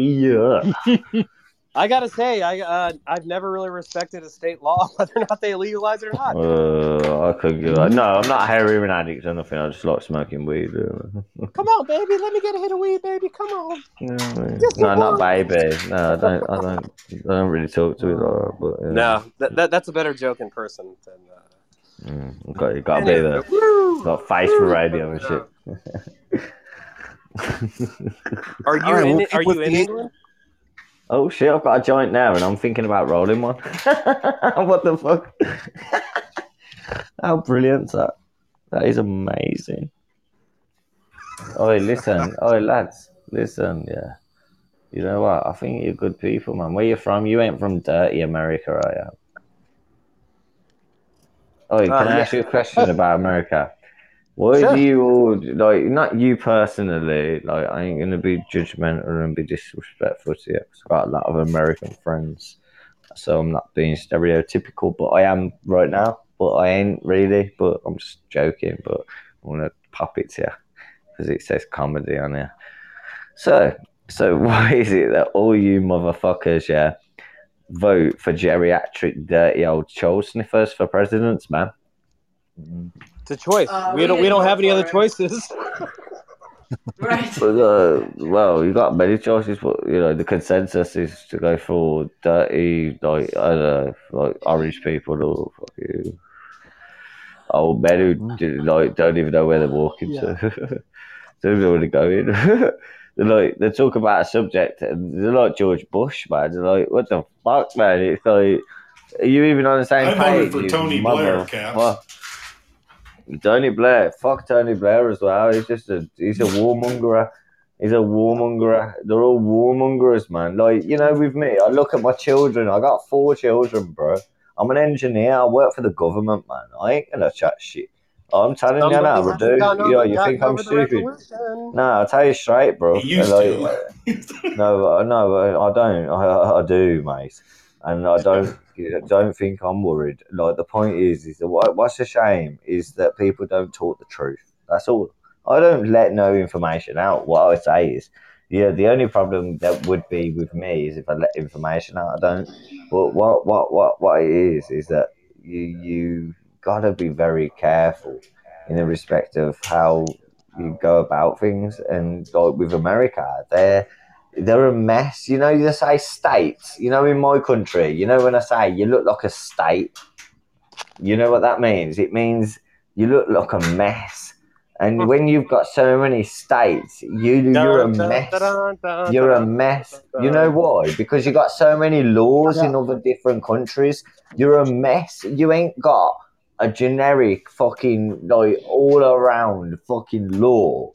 yeah. I gotta say, I uh, I've never really respected a state law whether or not they legalize it or not. Uh, I could go. No, I'm not a heroin addict or nothing. I just like smoking weed. Come on, baby, let me get a hit of weed, baby. Come on. No, not baby. No, I don't. I don't. I don't really talk to it like that. But yeah. No, that, that that's a better joke in person than. Uh... Mm, you got, you got to be there. Got face for radio and shit. Are you All right, in? we'll are you in the- England? Oh shit! I've got a joint now, and I'm thinking about rolling one. what the fuck? How brilliant's that? That is amazing. Oh, listen, oh lads, listen, yeah. You know what? I think you're good people, man. Where you from? You ain't from dirty America, are you? Oh, can Uh, I yeah. ask you a question about America? Why Sure. do you all like? Not you personally. Like, I ain't gonna be judgmental and be disrespectful to you. I've got a lot of American friends, so I'm not being stereotypical. But I am right now. But I ain't really. But I'm just joking. But I want to pop it to you because it says comedy on here. So, so why is it that all you motherfuckers, yeah, vote for geriatric, dirty old child sniffers for presidents, man? Mm-hmm. It's a choice. Uh, we we don't. We don't have any other it. choices. Right. But, uh, well, you got many choices, but you know the consensus is to go for dirty, like I don't know, like orange people or fuck you, old men who do, like don't even know where they're walking to, don't know where they're going. they're like they talk about a subject and they're like George Bush, man. They're like, what the fuck, man? It's like, are you even on the same I page? voted for you Tony Blair, mother- Caps. fuck? Tony Blair, fuck Tony Blair as well. He's just a he's a warmonger. He's a warmonger. They're all warmongers, man. Like you know, with me, I look at my children. I got four children, bro. I'm an engineer. I work for the government, man. I ain't gonna chat shit. I'm telling you now, Somebody's dude. gone Yeah, you think I'm stupid? resolution. No, I'll tell you straight, bro. He used Like, no, no, I don't. I, I, I do, mate, and I don't. Don't think I'm worried. Like the point is, is that what, what's a shame is that people don't talk the truth. That's all. I don't let no information out. What I say is, yeah, the only problem that would be with me is if I let information out. I don't. But what what what what it is is that you you gotta be very careful in the respect of how you go about things. And like with America, they're they're a mess. You know, you say states. You know, in my country, you know, when I say you look like a state, you know what that means? It means you look like a mess. And when you've got so many states, you you're a mess. You're a mess. You know why? Because you got so many laws in other different countries. You're a mess. You ain't got a generic fucking like all around fucking law.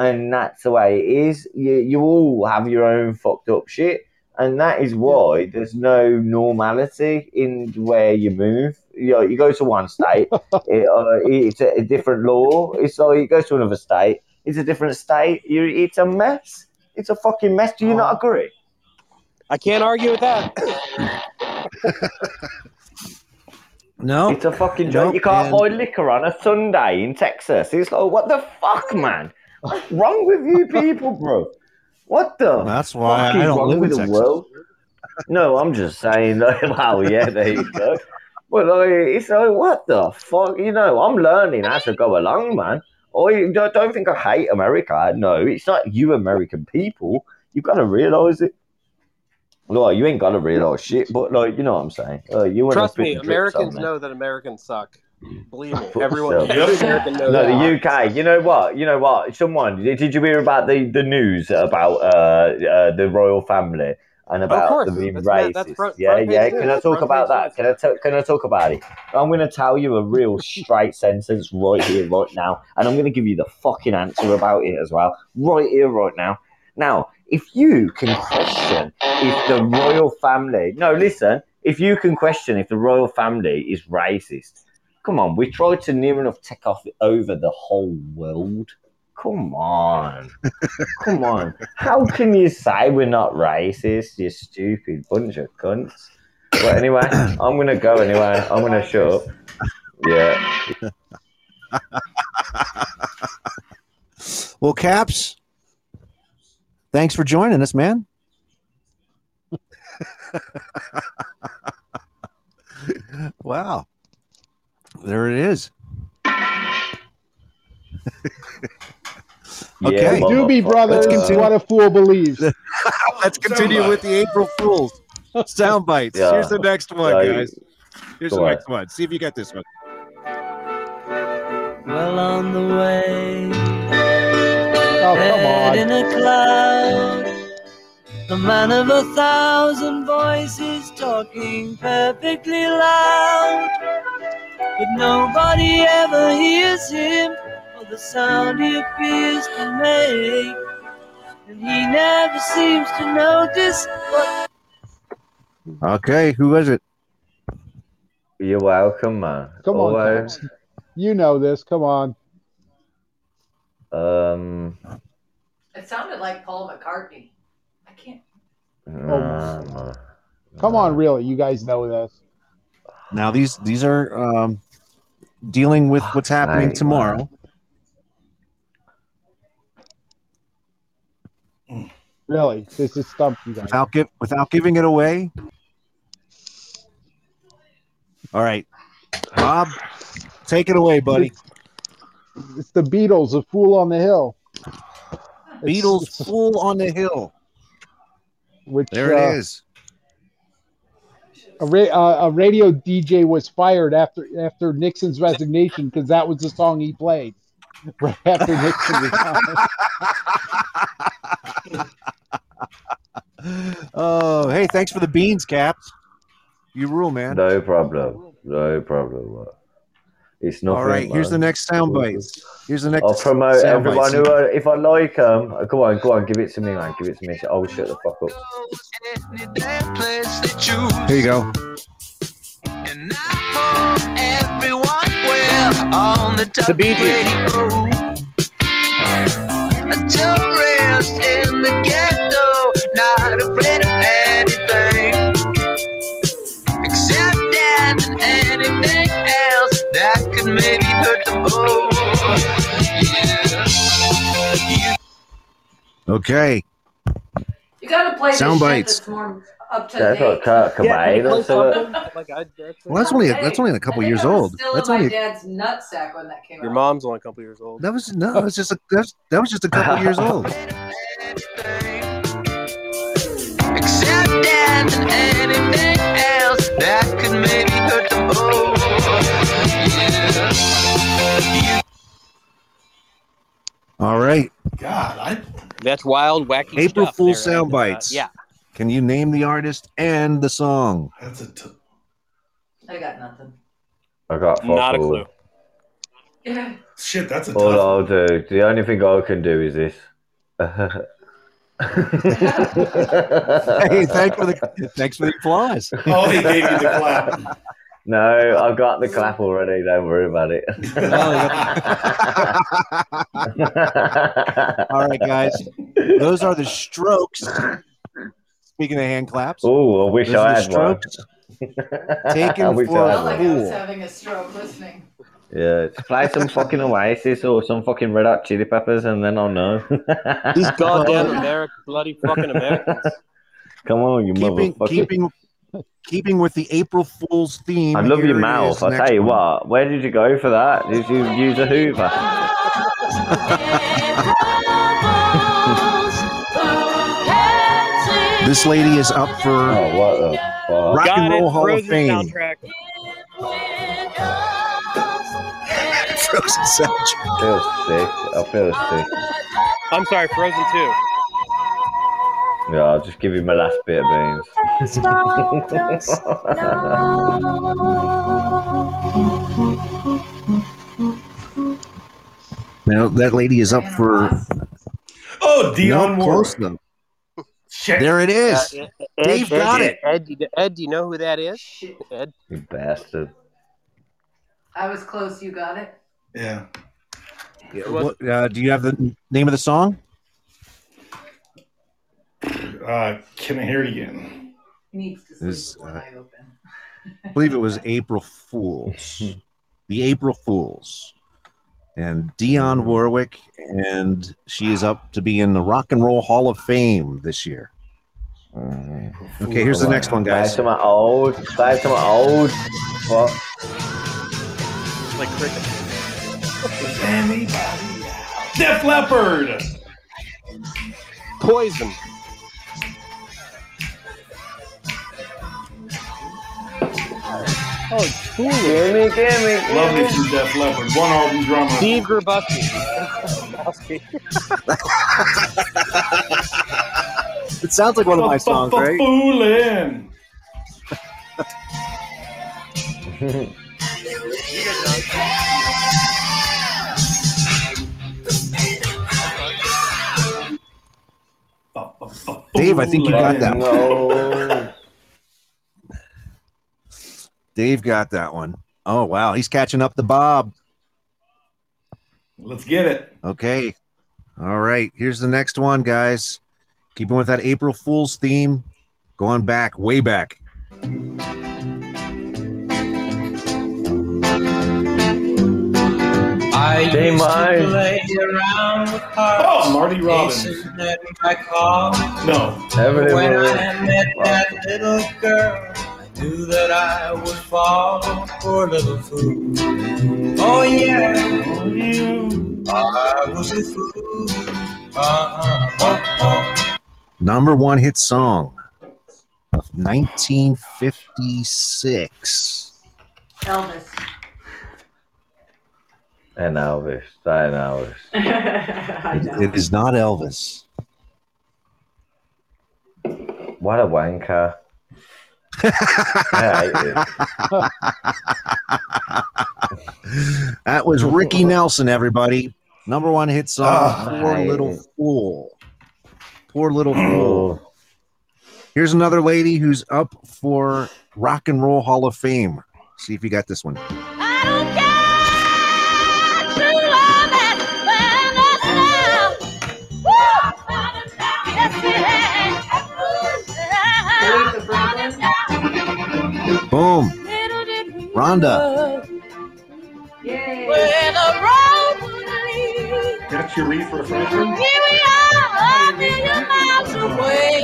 And that's the way it is. You you all have your own fucked up shit. And that is why there's no normality in where you move. You know, you go to one state, it, uh, it's a, a different law. It's like you go to another state, it's a different state. You, it's a mess. It's a fucking mess. Do you not agree? I can't argue with that. No, It's a fucking joke. Nope, you can't and- buy liquor on a Sunday in Texas. It's like, what the fuck, man? What's wrong with you people, bro? What the? That's why fuck I is don't wrong live in with the Texas. world? No, I'm just saying. Like, wow, yeah, there you go. But like, it's like, what the fuck? You know, I'm learning as I go along, man. I don't, don't think I hate America. No, it's not you American people. You've got to realize it. Well, you ain't got to realize shit, but like you know what I'm saying. Uh, you went Trust me, Americans know that Americans suck. Believe me, everyone, yourself. every American knows No, that. the UK. You know what? You know what? Someone did you hear about the, the news about uh, uh, the royal family and about course. them being That's- racist? that's front- yeah, front yeah. news. Can I talk Front about page that? Can I t- can I talk about it? I'm going to tell you a real straight sentence right here, right now, and I'm going to give you the fucking answer about it as well, right here, right now. Now, if you can question if the royal family, no, listen, if you can question if the royal family is racist, come on, we tried to near enough take off over the whole world. Come on, come on. How can you say we're not racist? You stupid bunch of cunts. But anyway, I'm gonna go anyway. I'm gonna shut up. Yeah. Well, Caps, thanks for joining us, man. wow. There it is. Okay. The Doobie Brothers, Let's continue. what a fool believes. Let's continue with the April Fools sound bites. Yeah. Here's the next one, Yeah, guys. Here's go the on. next one. See if you get this one. Well on the way. Oh, Head in a cloud. The man of a thousand voices talking perfectly loud. But nobody ever hears him or the sound he appears to make. And he never seems to notice what Okay, who was it? You're welcome, man. Come on, Always. You know this. Come on. Um. It sounded like Paul McCartney. I can't. nah, man. Come on, really. You guys know this. Now these these are um, dealing with what's happening Right. tomorrow. Really. This is stumped you guys. Without give without giving it away. All right, Bob, take it away, buddy. It's the Beatles, A Fool on the Hill. Beatles, "Fool on the Hill." Which, There uh, it is. A, ra- uh, a radio DJ was fired after after Nixon's resignation because that was the song he played right after Nixon resigned. Oh, hey, thanks for the beans, Caps. You rule, man. No problem. No problem. It's nothing. All right, here's the next sound bites. Here's the next. I'll promote sound everyone who, uh, if I like them, go on, go on, give it to me, man. Give it to me. I'll shut the fuck up. Here you go. Everyone well on the top Bee Gees. Okay. You gotta play Sound the shit bites. that's more up to That's date. what Kurt Cobain. That's what. Like Well, that's only that's only a couple years old. Still That's in my only dad's nutsack when that came your out. mom's only a couple years old. that was no, that was just a that's, that was just a couple years old. Except that and anything else that could maybe hurt the most. Yeah. All right, God, I That's wild, wacky April stuff Fool there. sound Uh, bites. yeah. Can you name the artist and the song? that's a t- I got nothing. I got fuck Not a all. clue. Yeah. shit. That's a All tough. I'll do, the only thing I can do is this. Hey, thanks for the thanks for the applause. Oh, he gave you the clap. no, I've got the clap already. Don't worry about it. All right, guys. Those are the strokes. Speaking of hand claps. Oh, I wish I the had one. strokes taken I wish for I a had Like. I was fool. having a stroke listening. Yeah, just play some fucking Oasis or some fucking Red Hot Chili Peppers, and then I'll know. These goddamn American, bloody fucking Americans. Come on, you Keeping motherfucker. keeping keeping with the April Fool's theme. I love your mouth. I next tell you one. what. Where did you go for that? Did you use a Hoover? This lady is up for Oh, what the fuck? Rock Got and it. Roll Hall of Fame. soundtrack. Frozen soundtrack. I feel sick. I feel sick. I'm sorry, Frozen 2. Yeah, I'll just give you my last bit of beans. Now that lady is up for Oh, Dion no, Moore. close though. There it is. Uh, Ed, Dave Ed, got Ed, it. Ed, do you- Ed, do you know who that is? Shit. Ed. You bastard. I was close. You got it. Yeah. Yeah, what, uh, do you have the name of the song? Uh, can I hear it again? He needs to sleep was, with uh, eye open. I believe it was April Fools. the April Fools. And Dionne Warwick, and she is up to be in the Rock and Roll Hall of Fame this year. Okay, here's the next one, guys. Back to my old. Back to my old. Fuck. Like cricket. Def Leppard. Poison. Oh, cool. Gimme, gimme, Love me some Def Leppard. One album drummer. Steve Grabowski. It sounds like one of my songs, right? Foolin'. Dave, I think you got that one. No. Dave got that one. Oh, wow. He's catching up to Bob. Let's get it. Okay. All right. Here's the next one, guys. Keeping with that April Fool's theme, going back, way back. I Hey, used Mike. to play around with hearts. Oh, Marty Robbins. Chasing at my. No. Everything When was- I met that little girl, I knew that I would fall. Poor little fool. Oh yeah, I was a fool. Uh-uh. Oh, oh. Number one hit song of 1956. Elvis. And Elvis. That Elvis. It- it is not Elvis. What a wanker. That was Ricky Nelson, everybody. Number one hit song, Ah, Poor Little. Fool. Poor Little Fool. Oh, Here's another lady who's up for Rock and Roll Hall of Fame. See if you got this one. Boom. Rhonda. Yay. That's your read for a freshman? Here we are, a million miles away.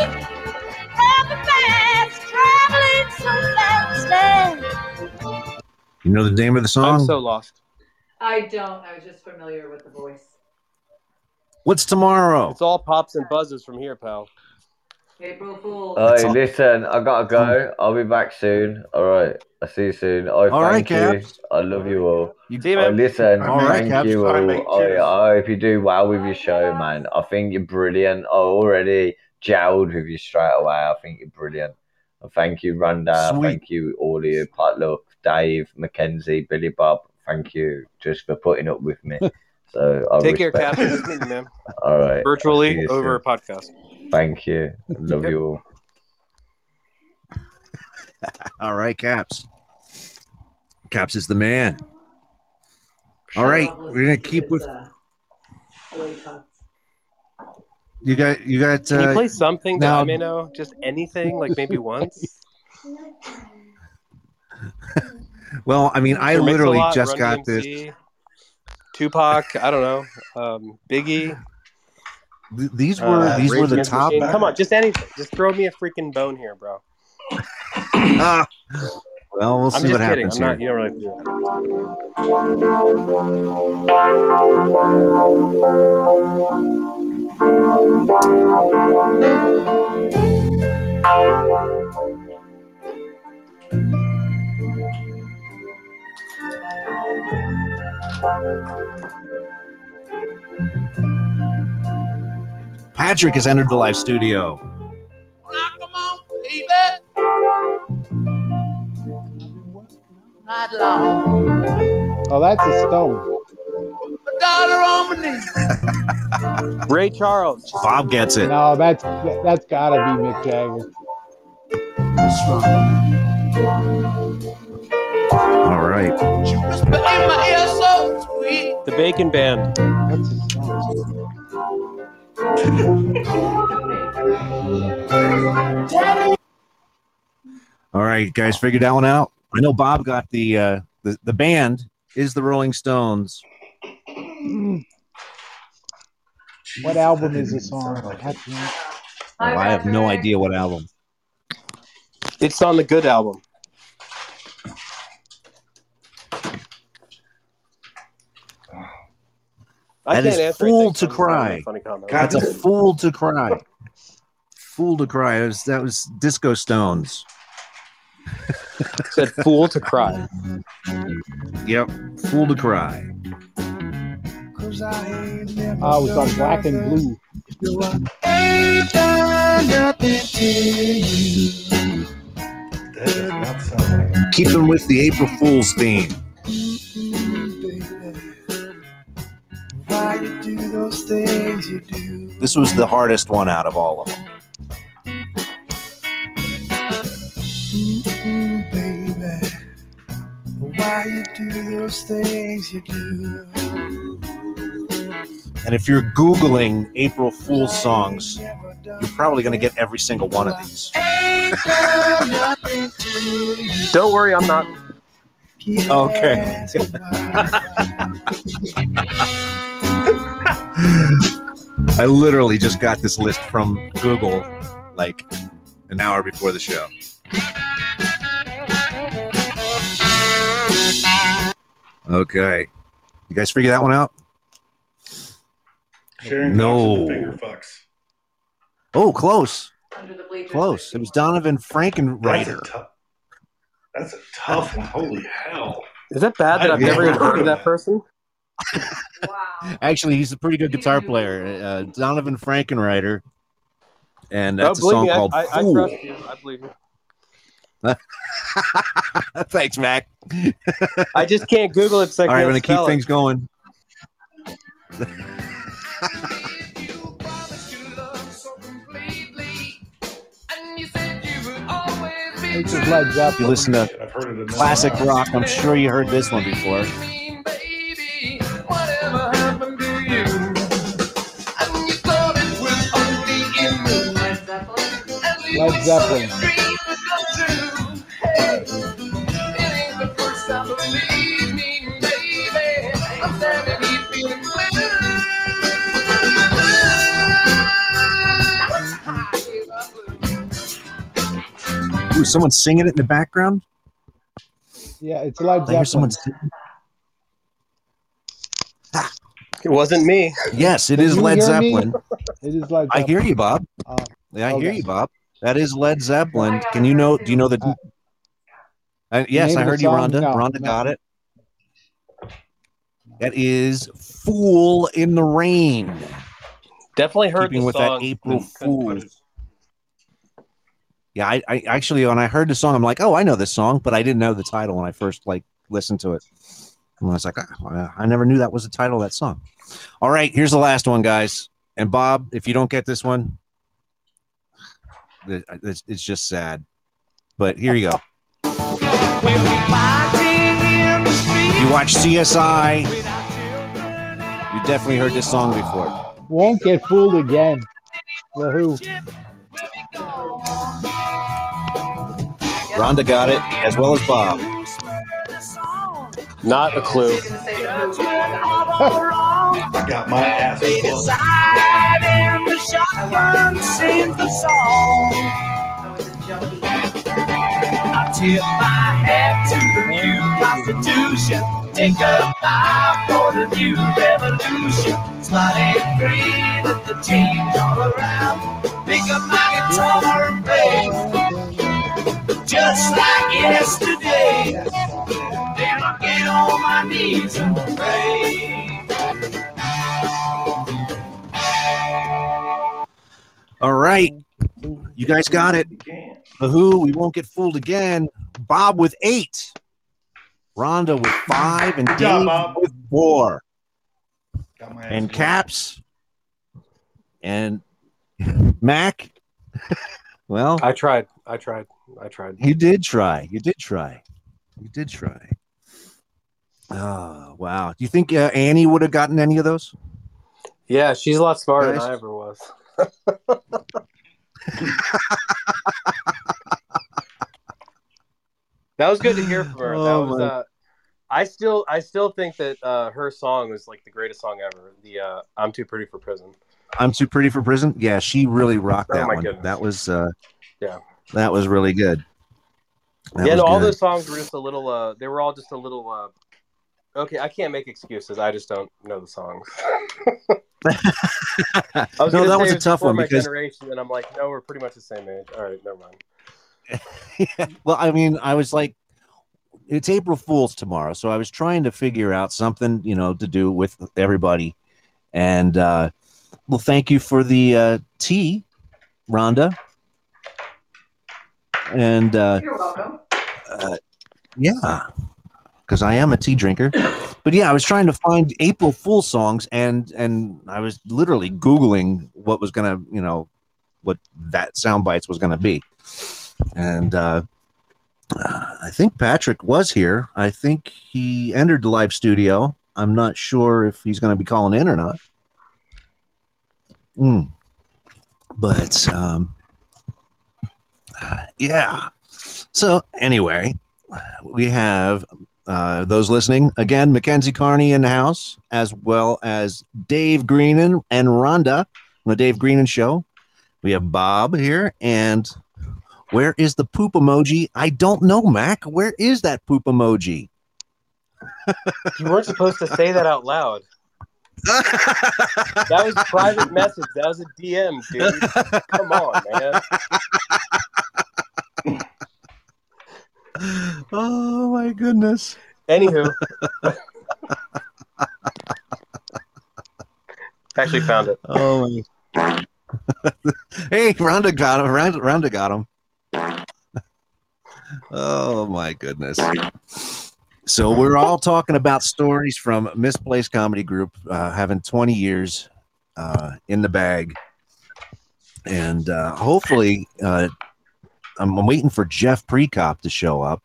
Traveling fast, traveling so fast. You know the name of the song? I'm so lost. I don't. I was just familiar with the voice. What's tomorrow? It's all pops and buzzes from here, pal. April Fool's. Hey, listen, I gotta go. I'll be back soon. All right. I'll see you soon. Oh, All right, thank you. Caps. I love you all. See you, Oh, man. listen, All right, thank Caps. you all. mate. Oh, I, I hope you do well with your show, man. I think you're brilliant. I already gelled with you straight away. I think you're brilliant. And thank you, Rhonda. Sweet. Thank you, all of you. Potluck, Dave, Mackenzie, Billy Bob. Thank you just for putting up with me. So I Take care, respect Cap. it. Nice meeting you, man. All right. Virtually over a soon. podcast. Thank you. Love Yep. you all. All right, Caps. Caps is the man. All right, we're gonna keep with you got you got Can you uh, play something that now- I may know? Just anything, like maybe once. well, I mean, I literally Mix-a-Lot, just Run got this. Tupac. I don't know. Um, Biggie. Th- These were uh, these were the top. Machine. Come on, just anything. Just throw me a freaking bone here, bro. Ah, Well, we'll I'm see what kidding. happens I'm not. here. You don't really. Patrick has entered the live studio. Not long. Oh, that's a stone. Daughter on my knee. Ray Charles. Bob gets it. No, that's that's gotta be Mick Jagger. All right. Whisper in my ear so sweet. The Bacon Band. That's a song. All right, guys, figured that one out. I know Bob got the uh, the the band is the Rolling Stones. What album is this on? That's- Oh, I have no idea what album. It's on the Good album. I That can't answer Fool to so I'm just Cry. having a Funny comment. That's a fool to cry. Fool to cry. That was, that was Disco Stones. said fool to cry. Yep, fool to cry. I, ah, it was on Black and Blue. Ain't done nothing to you. Keeping with the April Fool's theme. Why you do those things you do? This was the hardest one out of all of them. Mm, baby. Why you do those things you do? And if you're Googling April Fool's songs, you're probably going to get every single one of these. Ain't done nothing to you. Don't worry, I'm not. Okay. I literally just got this list from Google like an hour before the show. Okay. You guys figure that one out? Sharing No. fucks. Oh, close. Under the. Close. It was Donovan Frankenreiter. That's a tough. That's a tough one. Holy hell! Is that bad that I- I've never even heard of that person? Actually, he's a pretty good guitar player. Uh, Donovan Frankenreiter. And Oh, that's a song me, I, called I, I Fool. trust you. I believe you. Thanks, Mac. I just can't Google it. So I All right, can't we're going to keep it. things going. This is Led If you listen to I've heard it enough. classic rock, I'm sure you heard this one before. Led Zeppelin. Dream would come true. Hey, it ain't the first time, believe me, baby. I'm standing here feeling Ooh, someone singing it in the background? Yeah, it's Led I hear someone singing. It wasn't me. Yes, it Can is you Led hear me? Zeppelin. It is Led I hear you, Bob. Yeah, I hear okay. you, Bob. That is Led Zeppelin. Can you know? Do you know the? Uh, yes, name I of the heard you, song? Rhonda. No, Rhonda no. got it. That is "Fool in the Rain." Definitely heard Keeping the with song. that April Couldn't- couldn't put Fool. Yeah, I, I actually when I heard the song, I'm like, oh, I know this song, but I didn't know the title when I first like listened to it. And I was like, "Ah, I never knew that was the title of that song. All right, here's the last one, guys. And Bob, if you don't get this one, it's, it's just sad. But here you go. If you watch CSI, you definitely heard this song before. Won't get fooled again. Who. Rhonda got it, as well as Bob. Not a clue. I got my ass fucked. and the shotgun sings the song. I I tip my hat to the new Constitution. Take a bow for the new revolution. Smile and breathe at the change all around. Pick up my guitar and play. Just like yesterday. Then I get on my knees and pray. All right. You guys got it. The Who, we won't get fooled again. Bob with eight. Rhonda with five. And Good job, Dave Bob. with four. Got my And Caps and Mac. Well, I tried. I tried. I tried. you did try. You did try. You did try. Oh, wow. Do you think uh, Annie would have gotten any of those? Yeah, she's a lot smarter Guys? than I ever was. that was good to hear from her. that Oh, was uh I still I still think that uh her song was like the greatest song ever. The uh I'm too pretty for prison. I'm too pretty for prison. Yeah, she really rocked Oh that my one. goodness. That was uh Yeah. that was really good. That yeah, no, all those songs were just a little uh they were all just a little uh Okay, I can't make excuses. I just don't know the songs. No, that was a tough one because- generation, and I'm like, no, we're pretty much the same age. All right, never mind. well, I mean, I was like, it's April Fool's tomorrow, so I was trying to figure out something, you know, to do with everybody. And uh, well, thank you for the uh, tea, Rhonda. And uh, You're welcome. uh, yeah, because I am a tea drinker. But yeah, I was trying to find April Fool songs, and and I was literally googling what was gonna, you know, what that sound bites was gonna be. And uh, I think Patrick was here. I think he entered the live studio. I'm not sure if he's to be calling in or not. Mm. But um, yeah. So anyway, we have uh, those listening again. Mackenzie Carney in the house, as well as Dave Greenan and Rhonda on the Dave Greenan Show. We have Bob here, and where is the poop emoji? I don't know, Mac. Where is that poop emoji? You weren't supposed to say that out loud. that was private message. That was a DM, dude. Come on, man. oh my goodness. Anywho, actually found it. Oh my. hey, Rhonda got him. Rhonda, Rhonda got him. Oh my goodness. So we're all talking about stories from Misplaced Comedy Group, uh, having 20 years uh, in the bag, and uh, hopefully, uh, I'm, I'm waiting for Jeff Precop to show up.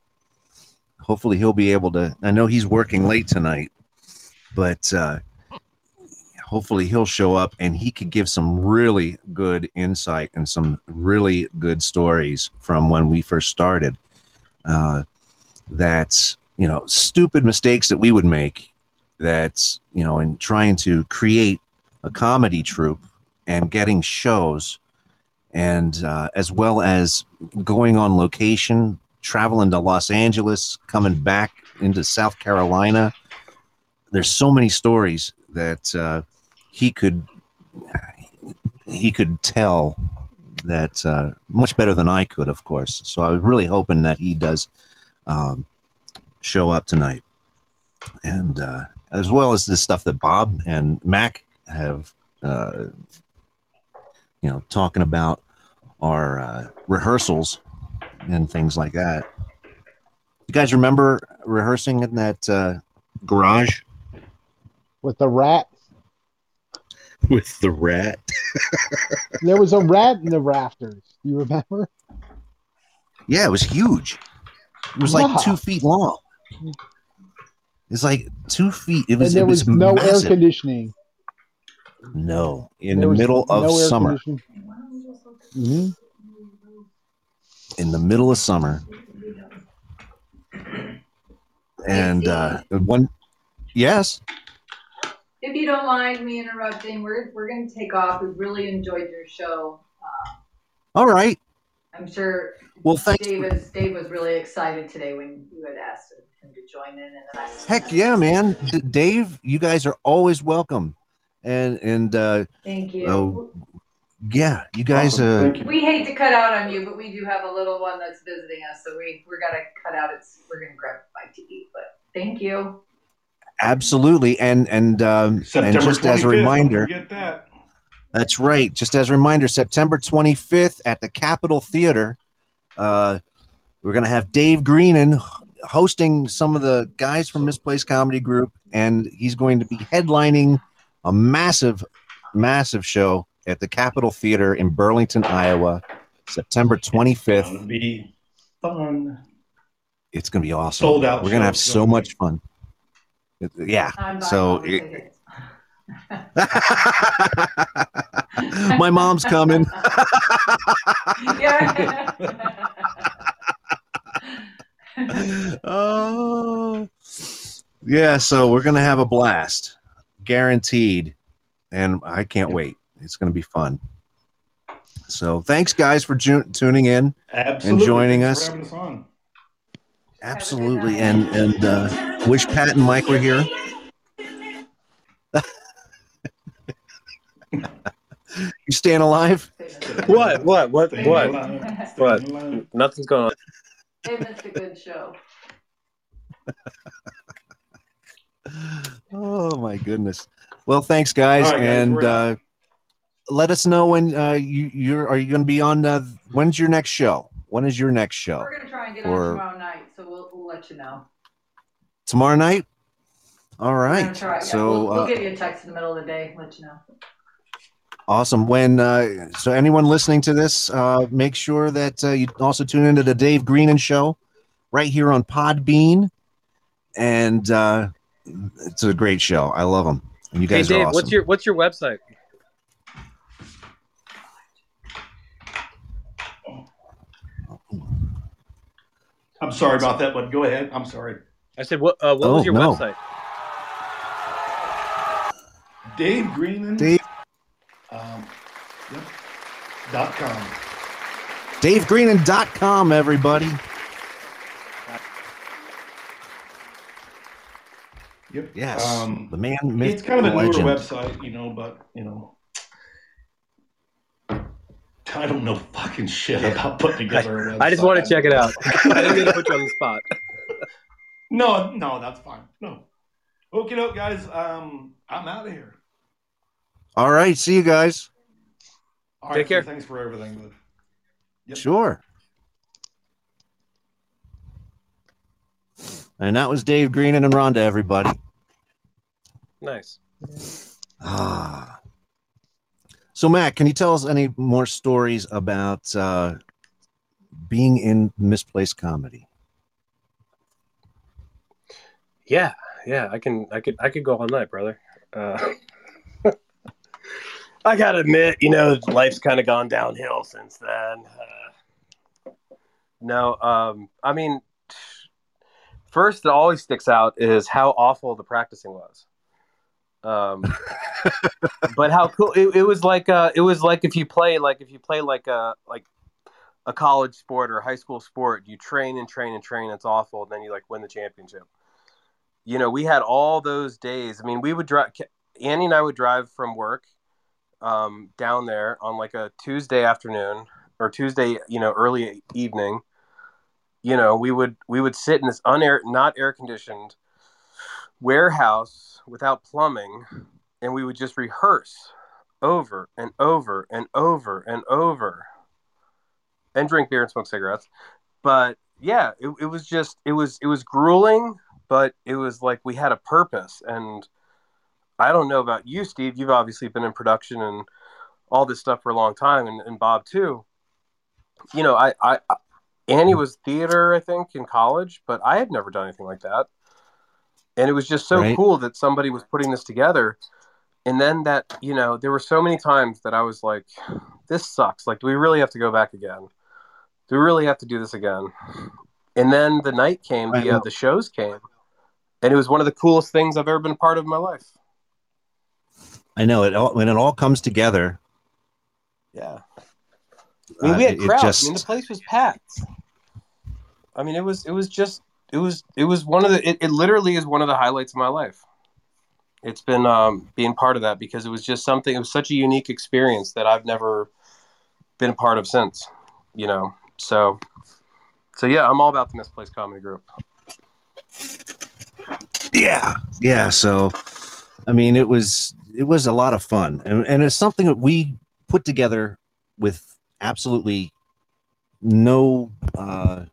Hopefully, he'll be able to. I know he's working late tonight, but uh, hopefully, he'll show up and he could give some really good insight and some really good stories from when we first started. Uh, that's you know stupid mistakes that we would make that's you know in trying to create a comedy troupe and getting shows and uh, as well as going on location traveling to los angeles coming back into south carolina. There's so many stories that uh, he could he could tell that uh, much better than i could of course. So i was really hoping that he does um, show up tonight, and uh, as well as the stuff that Bob and Mac have, uh, you know, talking about our uh, rehearsals and things like that. You guys remember rehearsing in that uh, garage with the rat. with the rat? There was a rat in the rafters. You remember? Yeah, it was huge. It was like two feet long. It's like two feet. It was. and there it was, was, no air conditioning. No, in There the was middle of no air summer. conditioning. In the middle of summer. And uh one yes. If you don't mind me interrupting, we're we're gonna take off. We really enjoyed your show. Uh, All right. I'm sure Well, thanks. Dave was Dave was really excited today when you had asked him to join in, and Heck yeah, man. D- Dave, you guys are always welcome. And and uh Thank you. uh, yeah, you guys uh We hate to cut out on you, but we do have a little one that's visiting us, so we we're gonna cut out. It's we're gonna grab a bite to eat, but thank you. absolutely and and um and September just as a reminder Don't that. That's right. Just as a reminder, September 25th at the Capitol Theater, uh, we're going to have Dave Greenan hosting some of the guys from Misplaced Comedy Group, and he's going to be headlining a massive, massive show at the Capitol Theater in Burlington, Iowa, September 25th. It's Be fun. It's going to be awesome. Sold out We're going to have so much fun. It- Yeah. I'm So it- my mom's coming. Yeah. oh yeah so we're gonna have a blast guaranteed and i can't wait it's gonna be fun so thanks guys for ju- tuning in Absolutely. and joining Thanks us for having us on. absolutely and and uh wish pat and mike were here you staying alive What? What? What? Staying What? alive, What? alive. Nothing's going on. They missed a good show. oh my goodness well thanks guys, All right, guys, and uh let us know when uh you you're are you gonna be on uh when's your next show when is your next show We're gonna try and get Or- on tomorrow night, so we'll, we'll let you know. tomorrow night All right. We're gonna try. Yeah, so we'll, we'll uh, give you a text in the middle of the day, let you know. awesome when uh so anyone listening to this uh make sure that uh, you also tune into the dave greenan show right here on podbean and uh it's a great show i love them and you Hey guys Dave, are awesome what's your what's your website? I'm sorry about that, but go ahead. I'm sorry. I said what? Uh, what Oh, was your no. website? Dave Greenan. Dave- Um, yep. Dot com. davegreenan.com everybody Yep. yes Um, the man myth, it's kind of a newer legend. website, you know, but you know, I don't know fucking shit about putting together. a restaurant. I just want to check it out. I didn't mean to put you on the spot. No, no, that's fine. No. Okay, doke, guys. Um, I'm out of here. all right see you guys All right, Take care. Thanks for everything, bud. Yep. Sure. And that was Dave Greenan and Rhonda, everybody. Nice. Ah. So, Matt, can you tell us any more stories about uh, being in misplaced comedy? Yeah, yeah. I can. I could. I could go all night, brother. Uh, I gotta admit, you know, life's kind of gone downhill since then. Uh, no, um, I mean, first that always sticks out is how awful the practicing was. Um, but how cool it, it was like uh it was like if you play like if you play like a like a college sport or a high school sport you train and train and train it's awful and then you like win the championship. You know we had all those days i mean we would drive annie and i would drive from work um, down there on like a tuesday afternoon or tuesday you know early evening. You know we would we would sit in this unair not air conditioned warehouse without plumbing and we would just rehearse over and over and over and over and drink beer and smoke cigarettes. But yeah it, it was just it was it was grueling but it was like we had a purpose. And i don't know about you steve. You've obviously been in production and all this stuff for a long time and, and bob too. You know I, I annie was theater i think in college but i had never done anything like that and it was just so Right. cool that somebody was putting this together. And then that you know there were so many times that i was like this sucks. Like do we really have to go back again? Do we really have to do this again? And then the night came the uh, the shows came. And it was one of the coolest things i've ever been a part of in my life. I know. It all when it all comes together. yeah. I mean, we uh, had it crowds. just I mean, the place was packed. I mean, it was it was just it was it was one of the it, it literally is one of the highlights of my life. It's been um, being part of that because it was just something. It was such a unique experience that I've never been a part of since. You know, so so yeah, I'm all about the misplaced comedy group. yeah yeah so i mean it was it was a lot of fun and, and it's something that we put together with absolutely no uh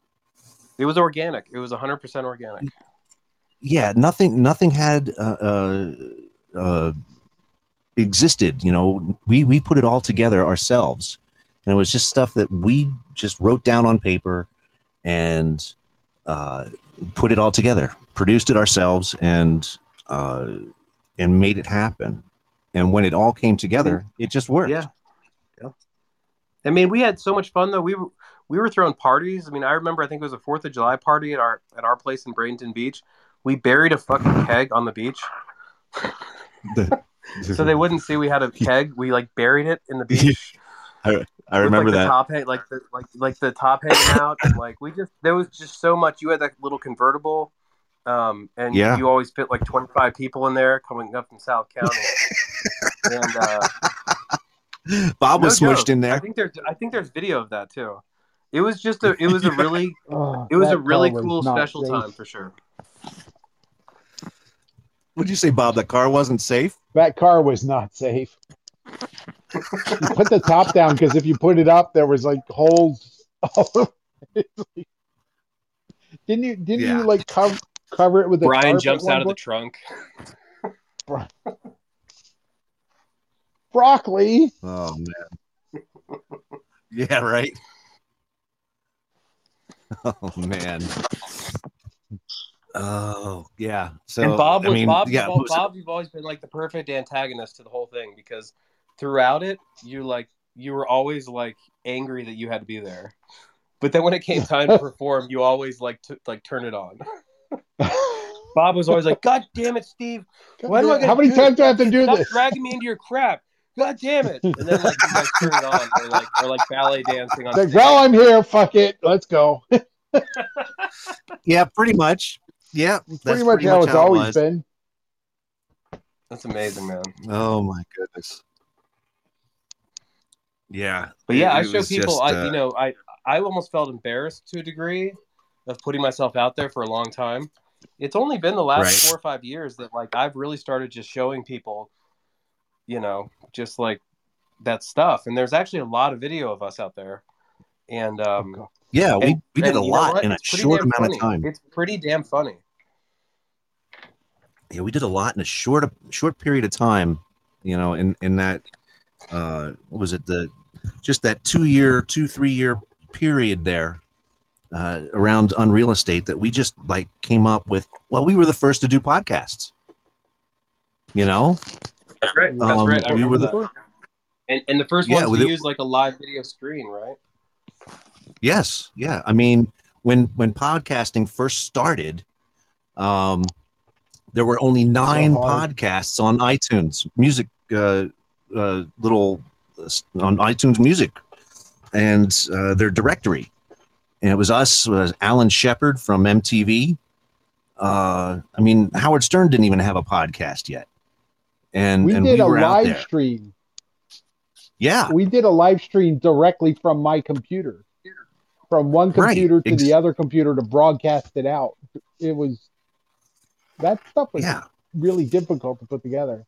It was organic. It was 100 percent organic. yeah nothing nothing had uh, uh uh existed you know we we put it all together ourselves and it was just stuff that we just wrote down on paper and uh put it all together produced it ourselves and uh and made it happen and when it all came together it just worked Yeah. Yeah. I mean, we had so much fun though. We were we were throwing parties. I mean, I remember I think it was a Fourth of July party at our at our place in Bradenton Beach. We buried a fucking keg on the beach, so they wouldn't see we had a keg. We like buried it in the beach. I, I with, like, remember the that top hang, like the like like the top hanging out, and like we just there was just so much. You had that little convertible, um, and Yeah. you always fit like twenty five people in there coming up from South County. and uh, bob was no smushed joke. in there I think there's I think there's video of that too. It was just a it was a really Oh, it was a really was cool special safe. time for sure. What'd you say, Bob? That car wasn't safe? That car was not safe. you put the top down because if you put it up, there was like holes. All over it. Didn't you? Didn't Yeah. you like cover cover it with a Brian jumps out of the point? trunk. broccoli. Oh man. Yeah, right. Oh man. Oh yeah. So and Bob I mean, Bob. yeah, Bob, was- Bob, you've always been like the perfect antagonist to the whole thing because throughout it, you like you were always like angry that you had to be there, but then when it came time to perform, you always like t- like turn it on. Bob was always like, "God damn it, Steve! Why do I? How many do times do I have to do Stop this?" dragging me into your crap! God damn it!" And then like you guys turn it on, or like or like ballet dancing on Like, stage. well, I'm here. Fuck it. Let's go. yeah, pretty much. Yeah, that's pretty much how it's it always was. been. That's amazing, man. Oh my goodness. Yeah, But yeah, it- I show people. just, I uh, you know I I almost felt embarrassed to a degree of putting myself out there for a long time. It's only been the last Right. four or five years that like I've really started just showing people, you know, just like that stuff. And there's actually a lot of video of us out there. And um, Yeah, we- and- we did a lot in a short amount of time. It's pretty damn funny. yeah, we did a lot in a short short period of time. You know, in in that uh, what was it the just that two year, two three year period there uh, around Unreal Estate that we just like came up with. Well, we were the first to do podcasts. You know, That's right. That's Um, right. I we were that. And and the first Yeah, ones with to it- use like a live video screen, right? Yes, yeah. I mean, when when podcasting first started, um, there were only nine hard. podcasts on iTunes music, uh, uh, little uh, on iTunes Music, and uh, their directory, and it was us, was Alan Shepard from MTV. Uh, I mean, Howard Stern didn't even have a podcast yet, and we and did we a were out live stream. Yeah, We did a live stream directly from my computer, from one Right, computer to ex- the other computer to broadcast it out. It was that stuff was Yeah. really difficult to put together.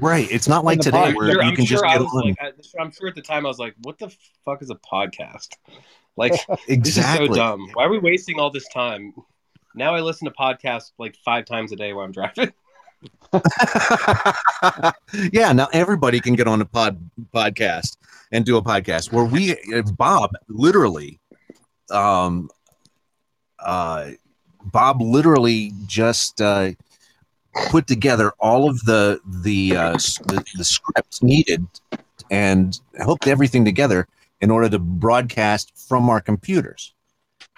right. It's not like the today pod- where sure, you I'm can sure just I get was on. like, I, I'm sure at the time I was like, "What the fuck is a podcast?" Like, this is Exactly. so dumb. Why are we wasting all this time? Now I listen to podcasts like five times a day while I'm driving. yeah, now everybody can get on a pod podcast and do a podcast. Where we, Bob, literally, um, uh, Bob literally just uh, put together all of the the uh, the, the scripts needed and hooked everything together in order to broadcast from our computers.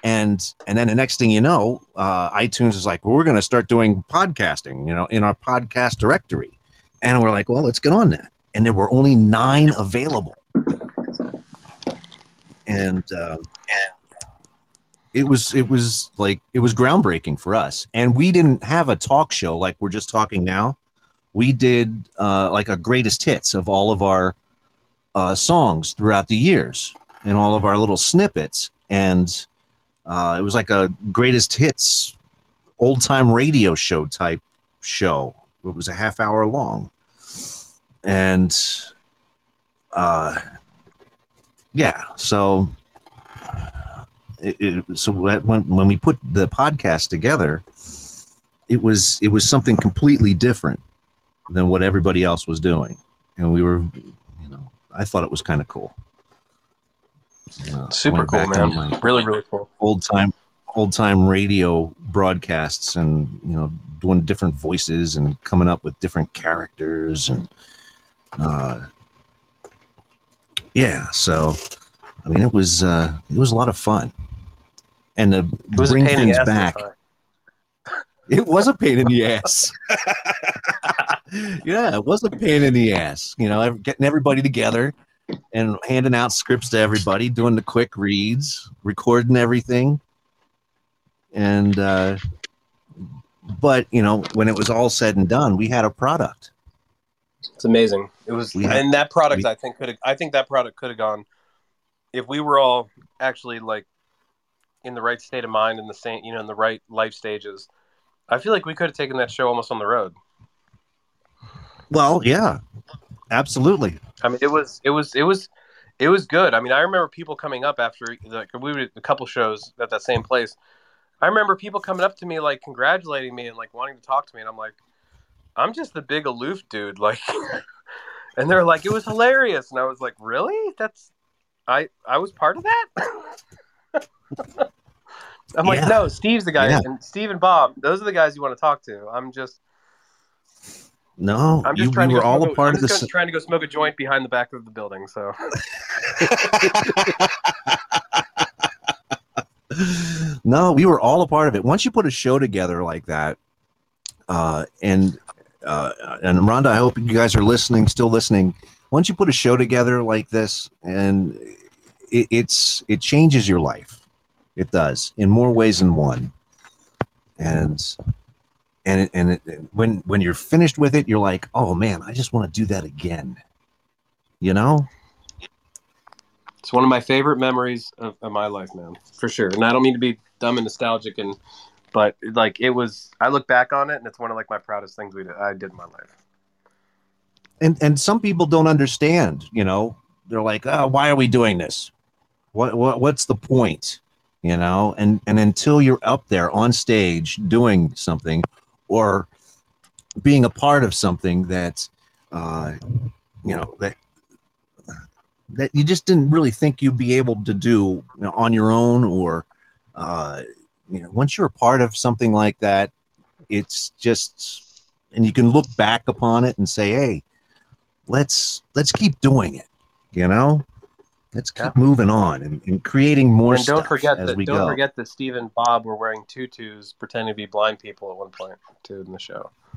And and then the next thing you know, uh, iTunes is like, well, we're going to start doing podcasting, you know, in our podcast directory. And we're like, well, let's get on that. And there were only nine available. and uh, it was it was like it was groundbreaking for us. And we didn't have a talk show like we're just talking now. We did uh, like a greatest hits of all of our uh, songs throughout the years and all of our little snippets. And uh, it was like a greatest hits old time radio show type show. It was a half hour long. And uh, yeah, so it, it, so when when we put the podcast together, it was it was something completely different than what everybody else was doing, and we were, you know, I thought it was kind of cool. Uh, Super cool, man. Really, really cool. Old time, old time radio broadcasts, and you know, doing different voices and coming up with different characters, and uh, yeah. So, I mean, it was uh, it was a lot of fun, and to It bring the things back. It was a pain in the ass. yeah, it was a pain in the ass. You know, getting everybody together and handing out scripts to everybody, doing the quick reads, recording everything. And, uh, but, you know, when it was all said and done, we had a product. It's amazing. It was, had- and that product, we- I think, could have. I think that product could have gone if we were all actually like in the right state of mind, in the same, you know, in the right life stages. I feel like we could have taken that show almost on the road. Well, yeah, absolutely. I mean, it was, it was, it was, it was good. I mean, I remember people coming up after like we did a couple shows at that same place. I remember people coming up to me like congratulating me and like wanting to talk to me, and I'm like, I'm just the big aloof dude, like. and they're like, it was hilarious, and I was like, really? That's, I, I was part of that. I'm like, no, Steve's the guy, Yeah. and Steve and Bob, those are the guys you want to talk to. I'm just, No, I'm you, trying to were all a part of the. just s- trying to go smoke a joint behind the back of the building. So no, we were all a part of it. Once you put a show together like that, uh, and uh, and Rhonda, I hope you guys are listening, still listening. Once you put a show together like this, and it, it's it changes your life. It does in more ways than one. And and it, and it, when when you're finished with it, you're like, oh man, I just want to do that again. You know? it's one of my favorite memories of, of my life, man, for sure. And I don't mean to be dumb and nostalgic, and but like it was. I look back on it, and it's one of like my proudest things we did, I did in my life. and and some people don't understand you know they're like oh why are we doing this what, what what's the point you know and and until you're up there on stage doing something or being a part of something that uh you know that that you just didn't really think you'd be able to do you know, on your own or uh you know once you're a part of something like that it's just and you can look back upon it and say hey let's let's keep doing it you know let's keep moving on and, and creating more and don't stuff forget as that. we Don't go forget that Steve and Bob were wearing tutus, pretending to be blind people at one point too in the show.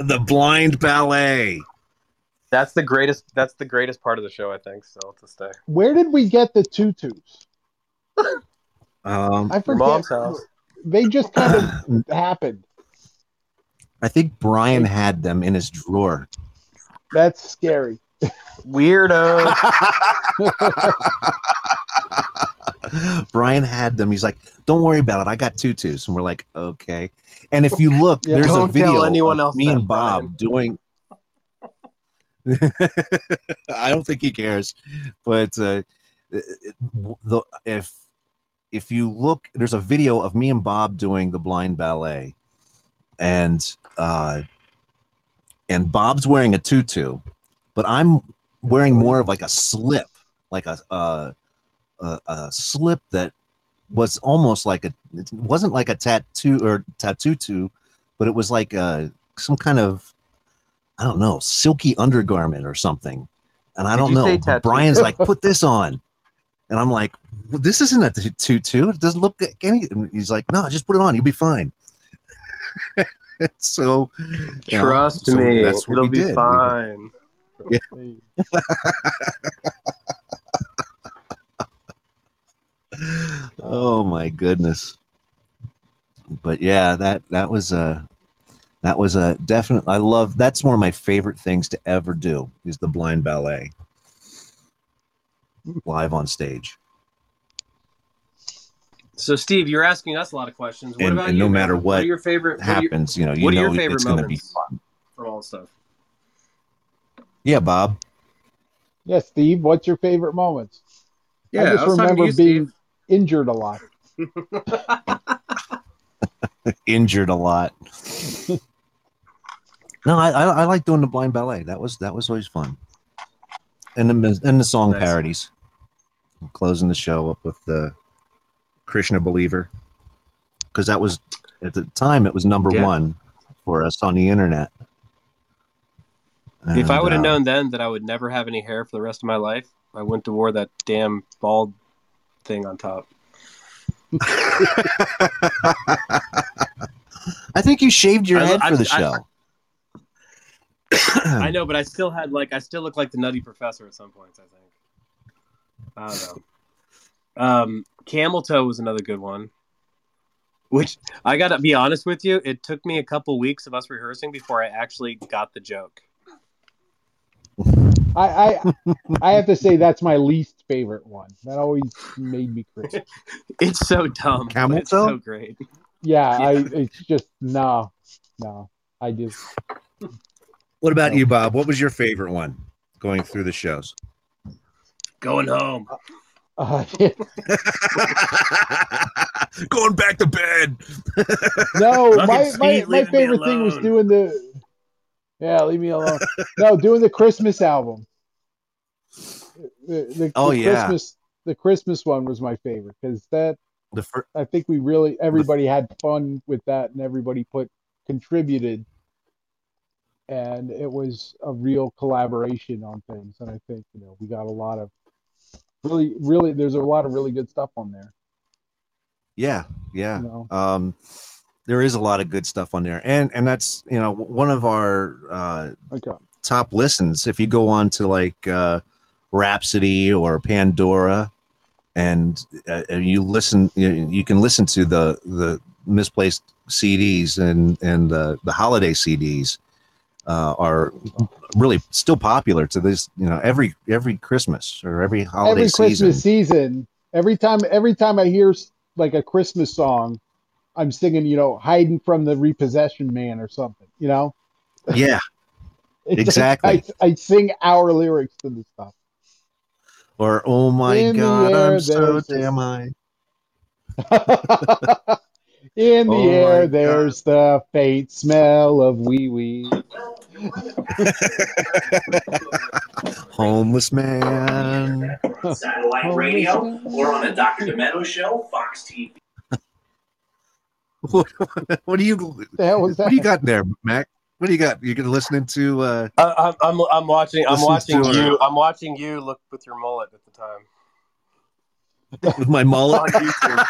the blind ballet That's the greatest. That's the greatest part of the show, I think. So to stay. Where did we get the tutus? um I forget. mom's house. They just kind of happened. i think brian had them in his drawer That's scary. Weirdo. brian had them. He's like don't worry about it. I got tutus. And we're like okay. And if you look Yeah. there's a video anyone of else me and bob doing I don't think he cares, but uh, the if if you look, there's a video of me and Bob doing the blind ballet, and uh, and Bob's wearing a tutu, but I'm wearing more of like a slip, like a uh, a, a slip that was almost like a it wasn't like a tattoo or tattoo, but it was like a some kind of I don't know, silky undergarment or something. And I Did don't know. Brian's like, put this on. And I'm like, well, this isn't a tutu. It doesn't look like any. and He's like, no, just put it on. You'll be fine. so, you know, Trust so me, what it'll be did. Fine. Yeah. Oh my goodness. But yeah, that that was a that was a definite. I love. That's one of my favorite things to ever do is the blind ballet live on stage. So, Steve, you're asking us a lot of questions. What And- about and you? no matter are what your favorite what are your- happens, you know, you what are your know favorite it's gonna be moments from all the stuff? Yeah, Bob. Yeah, Steve, what's your favorite moments? Yeah, I I just was talking to remember you, being injured a lot. Injured a lot. no, I, I I like doing the blind ballet. That was that was always fun. And the and the song Nice. parodies. Closing the show up with the Krishna Believer, because that was at the time it was number Yeah. one for us on the internet. If I would have uh, known then that I would never have any hair for the rest of my life, I wouldn't have wore that damn bald thing on top. I think you shaved your I- head I- for the I- show. I know, but I still had like I still look like the Nutty Professor at some points. I think. I don't know. Um, Camel Toe was another good one. Which I gotta be honest with you, it took me a couple weeks of us rehearsing before I actually got the joke. I, I I have to say that's my least favorite one. That always made me crazy. It's so dumb. Camel it's so great. Yeah, I it's just no, no. I just What about you, Bob? What was your favorite one going through the shows? Going home. uh, Going back to bed. no. Look My my, my favorite thing was doing the yeah. Leave me alone. no, doing the Christmas album. The, the, Oh, the yeah. Christmas the Christmas one was my favorite because that The fir- I think we really everybody had fun with that and everybody put contributed and it was a real collaboration on things and I think you know we got a lot of really really there's a lot of really good stuff on there Yeah, yeah. you know Um, there is a lot of good stuff on there, and and that's you know one of our uh, okay top listens. If you go on to like uh, Rhapsody or Pandora, and, uh, you listen, you, you can listen to the the misplaced CDs and and uh, the holiday CDs uh, are really still popular to this. You know, every every Christmas or every holiday every. Christmas season every time every time I hear like a Christmas song I'm singing you know hiding from the repossession man or something you know Yeah, It's like Exactly. I, I sing our lyrics to the stuff or oh my In God, air, I'm so damn high. In the Oh my air, God. there's the faint smell of wee wee. Homeless man. Satellite radio or on a Dr. Demento show, Fox TV. What, what do you The hell was what do you got there, Mac? What do you got? You gonna listening to uh I, I'm, I'm watching I'm watching you her. I'm watching you look with your mullet at the time. with my mullet? On YouTube.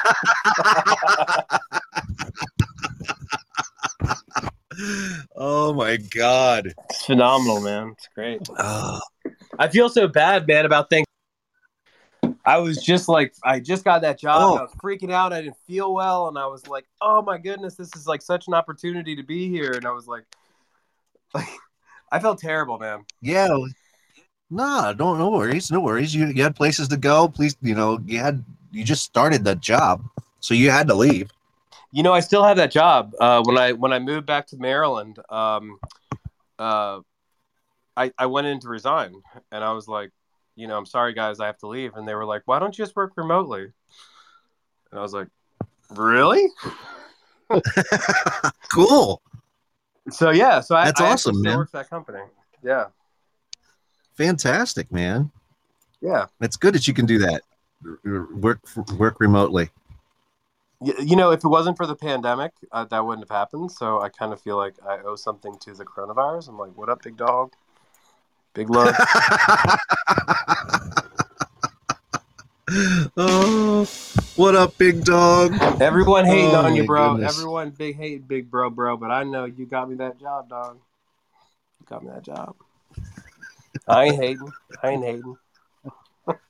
oh my god. It's phenomenal, man. It's great. Oh, I feel so bad, man, about things. I was just like, I just got that job. Oh. I was freaking out. I didn't feel well, and I was like, "Oh my goodness, this is like such an opportunity to be here." And I was like, like, I felt terrible, man. yeah. Nah, don't no worries, no worries. You you had places to go. Please, you know, you had you just started that job, so you had to leave. You know, I still have that job. Uh, when I when I moved back to Maryland, um, uh, I I went in to resign, and I was like, you know, I'm sorry, guys, I have to leave. And they were like, why don't you just work remotely? And I was like, really? Cool. So yeah, so I, That's I awesome, man. work that company. Yeah, Fantastic, man. yeah. It's good that you can do that. Work work remotely. You know, if it wasn't for the pandemic, uh, that wouldn't have happened. So I kind of feel like I owe something to the coronavirus. I'm like, what up, big dog? Big love. oh, what up, big dog? Everyone hating Oh, on you, bro. goodness. Everyone big hate big bro, bro. But I know you got me that job, dog. You got me that job. I ain't hating. I ain't hating.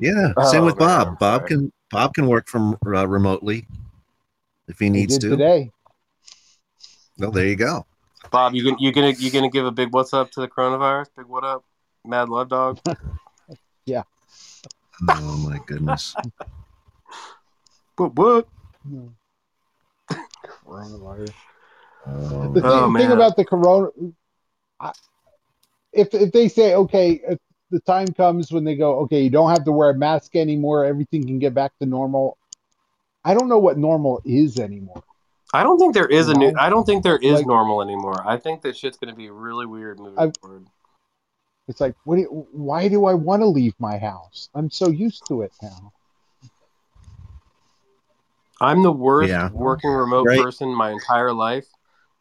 Yeah, Oh, same with man, Bob. I'm Bob sorry. can Bob can work from uh, remotely if he He needs did to. today. Well, there you go. Bob, you gonna you gonna you gonna give a big what's up to the coronavirus? Big what up, Mad Love Dog. Yeah. Oh my goodness. But what? Hmm. Coronavirus. Oh, The thing, Oh, thing about the corona, I, if if they say okay, if the time comes when they go, okay, you don't have to wear a mask anymore, everything can get back to normal. I don't know what normal is anymore. I don't think there is a new. I don't think there is Like- normal anymore. I think that shit's gonna be really weird moving I've- forward. It's like, what? Do you, why do I want to leave my house? I'm so used to it now. I'm the worst Yeah. working remote Right. person my entire life,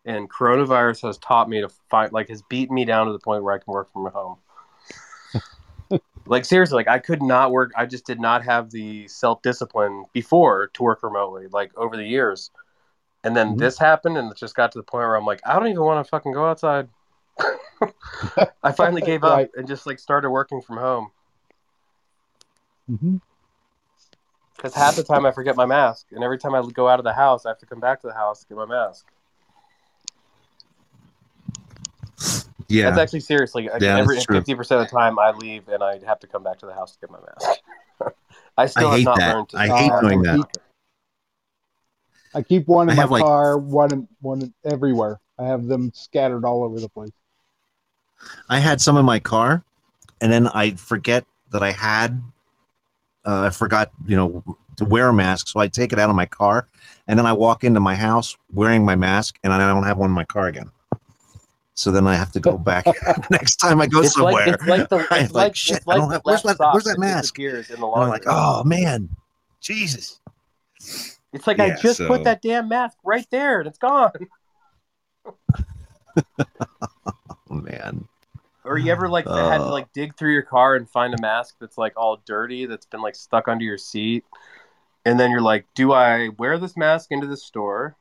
and coronavirus has taught me to fight. Like, has beaten me down to the point where I can work from home. like seriously, like I could not work. I just did not have the self discipline before to work remotely. Like over the years, and then Mhm. this happened, and it just got to the point where I'm like, I don't even want to fucking go outside. I finally gave up Right. and just like started working from home. Because half the time I forget my mask, and every time I go out of the house, I have to come back to the house to get my mask. Yeah. That's actually seriously. like, Yeah, every that's true. fifty percent of the time I leave, and I have to come back to the house to get my mask. I still I have hate not that. learned to. I hate Uh, doing I that. I keep one in I my have, like- car, one in, one in, everywhere. I have them scattered all over the place. I had some in my car, and then I forget that I had. Uh, I forgot, you know, to wear a mask, so I take it out of my car, and then I walk into my house wearing my mask, and I don't have one in my car again. So then I have to go back next time I go It's somewhere. like it's like the it's like, shit, like have, where's that? Where's that mask? in the And I'm like, oh man, Jesus. it's like I just so- put that damn mask right there, and it's gone. Oh, man. Or you ever like had to Uh. like dig through your car and find a mask that's like all dirty that's been like stuck under your seat, and then you're like, do I wear this mask into the store,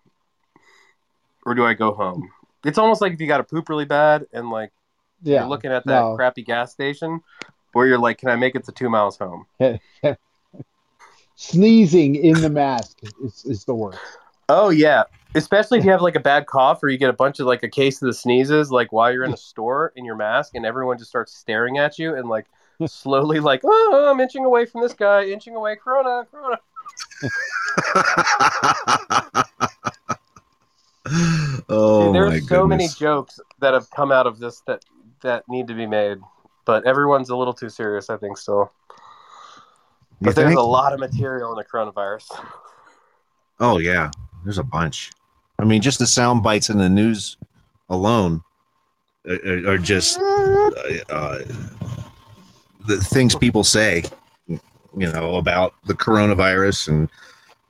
or do I go home? It's almost like if you got to poop really bad and like Yeah, you're looking at that no. crappy gas station, where you're like, can I make it to two miles home? Sneezing in the mask is, is the worst. Oh yeah, especially if you have like a bad cough or you get a bunch of like a case of the sneezes, like while you're in a store in your mask, and everyone just starts staring at you and like slowly like, oh, oh, I'm inching away from this guy, inching away, Corona, Corona. oh Dude, there's so many jokes that have come out of this that that need to be made, but everyone's a little too serious, I think, still. You But there's think? a lot of material in the coronavirus. Oh yeah, there's a bunch. I mean, just the sound bites in the news alone are, are- are just uh, uh, the things people say, you know, about the coronavirus, and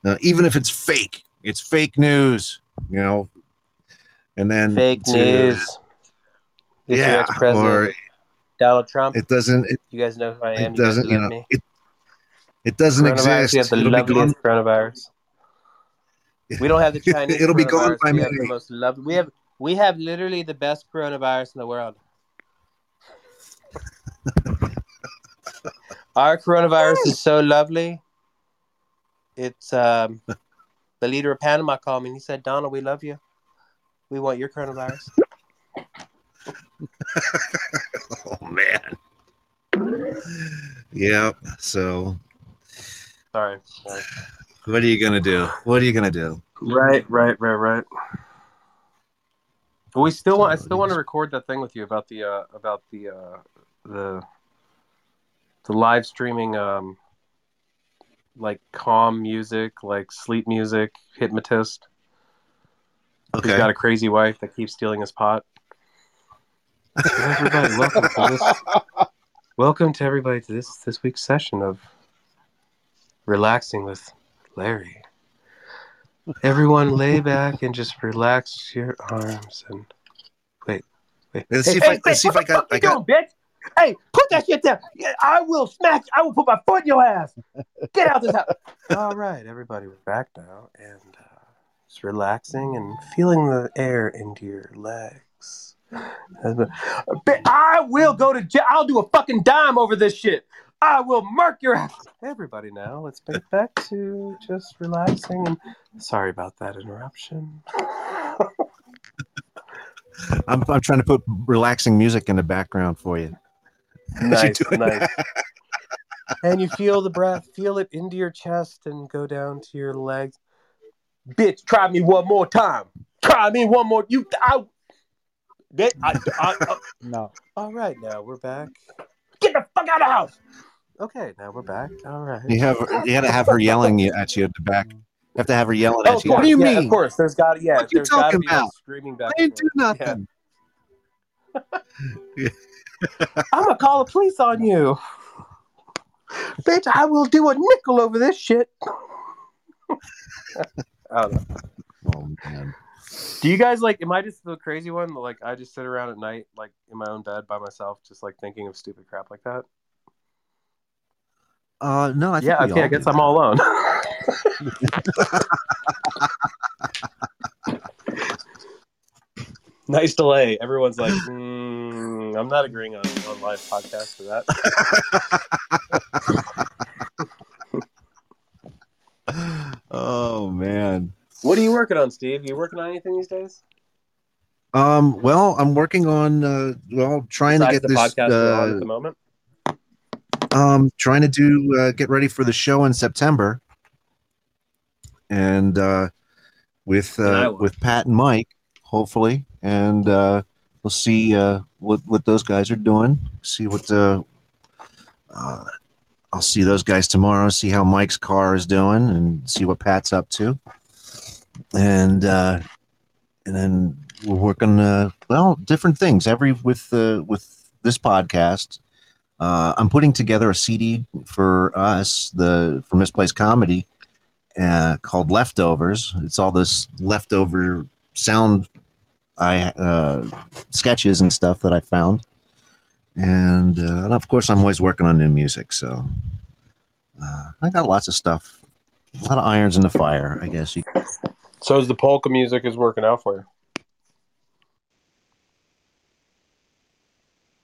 uh, even if it's fake, it's fake news, you know. And then Fake to- news. This yeah, or Donald Trump. it doesn't. It, you guys know who I am. it doesn't. You know, it, it doesn't exist. We have the It'll loveliest coronavirus. We don't have the Chinese. It'll be gone by We have the most lovely. We have we have literally the best coronavirus in the world. Our coronavirus is so lovely. It's um, the leader of Panama called me and he said, "Donald, we love you. We want your coronavirus." oh man. Yep. So, Sorry. Sorry. What are you gonna do? What are you gonna do? Right, right, right, right. But we still want. I still want to record that thing with you about the uh, about the uh, the the live streaming um like calm music, like sleep music, hypnotist. Okay. Who's got a crazy wife that keeps stealing his pot. Everybody, welcome to this. Welcome to everybody to this this week's session of relaxing with Larry. Everyone, lay back and just relax your arms and wait, wait. Let's see if I- let's see if I got- I got- bitch. Hey, put that shit down. Yeah, I will smack. I will put my foot in your ass. Get out of this house. All right, everybody, we're back now and uh, just relaxing and feeling the air into your legs. I will go to jail. I'll do a fucking dime over this shit. I will mark your ass. Everybody now, let's get it back to just relaxing. And sorry about that interruption. I'm, I'm trying to put relaxing music in the background for you. As you Nice, nice. and you feel the breath, feel it into your chest and go down to your legs. Bitch, try me one more time. Try me one more. You, I, bitch, I, I, I- uh, No. all right, now we're back. Get the fuck out of the house. Okay, now we're back. All right. You have you got to have her yelling at you at the back. You have to have her yelling Oh, at you. course. What do you yeah, mean? Of course, there's got to yeah. What you there's got to talking be like about? screaming back. I didn't and do forth. nothing. I'm gonna call the police on you, bitch. I will do a nickel over this shit. I don't know. Oh man. Do you guys like? Am I just the crazy one? Like I just sit around at night, like in my own bed by myself, just like thinking of stupid crap like that. Uh, no, I think yeah. we Okay. all I guess I'm all alone. nice delay. Everyone's like, mm, I'm not agreeing on, on live podcast for that. oh man. What are you working on, Steve? You working on anything these days? Um. Well, I'm working on uh. Well, trying Besides to the get this. podcast Uh, at the moment. Um. Trying to do uh, get ready for the show in September. And uh, with uh, with Pat and Mike, hopefully, and uh, we'll see uh, what what those guys are doing. See what uh, uh, I'll see those guys tomorrow. See how Mike's car is doing, and see what Pat's up to. And uh, and then we're working uh, well different things every with uh, with this podcast. Uh, I'm putting together a CD for us, the for Misplaced Comedy, uh, called Leftovers. It's all this leftover sound I uh, sketches and stuff that I found, and, uh, and of course I'm always working on new music. So uh, I got lots of stuff, a lot of irons in the fire, I guess. So is the polka music is working out for you?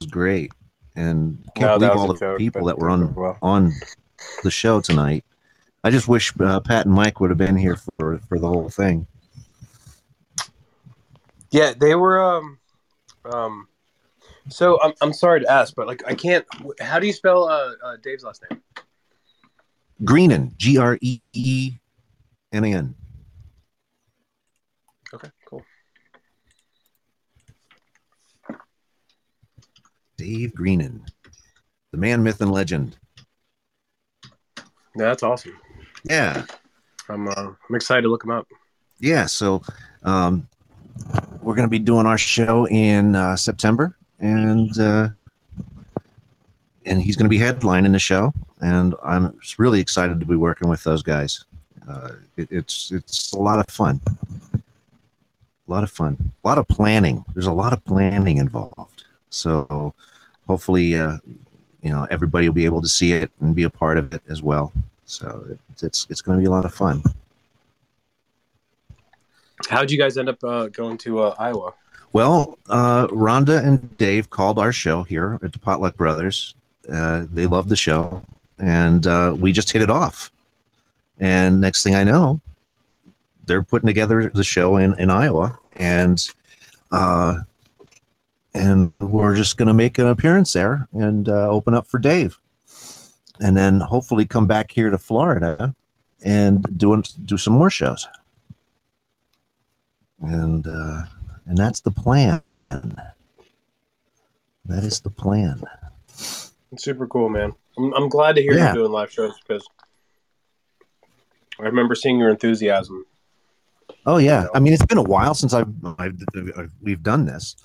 It's great, and No, can't that believe all the people that were on well. on the show tonight. I just wish uh, Pat and Mike would have been here for for the whole thing. Yeah, they were. Um, um. So I'm I'm sorry to ask, but like I can't. How do you spell uh, uh Dave's last name? Greenan, G R E E N A N. Okay, cool. Dave Greenan, the man, myth, and legend. Yeah, that's awesome. Yeah, I'm uh, I'm excited to look him up. yeah. So um, we're going to be doing our show in uh, September, and uh, and he's going to be headlining the show, and I'm really excited to be working with those guys. Uh, it, it's it's a lot of fun, a lot of fun, a lot of planning. There's a lot of planning involved. So hopefully, uh, you know, everybody will be able to see it and be a part of it as well. So it's it's, it's going to be a lot of fun. How'd you guys end up uh, going to uh, Iowa? Well, uh, Rhonda and Dave called our show here at the Potluck Brothers. Uh, they loved the show, and uh, we just hit it off. And next thing I know, they're putting together the show in, in Iowa, and uh, and we're just going to make an appearance there and uh, open up for Dave, and then hopefully come back here to Florida and do do some more shows. And uh, and that's the plan. That is the plan. It's super cool, man. I'm, I'm glad to hear Yeah. you're doing live shows because I remember seeing your enthusiasm. Oh yeah, I mean it's been a while since I've, I've, I've we've done this,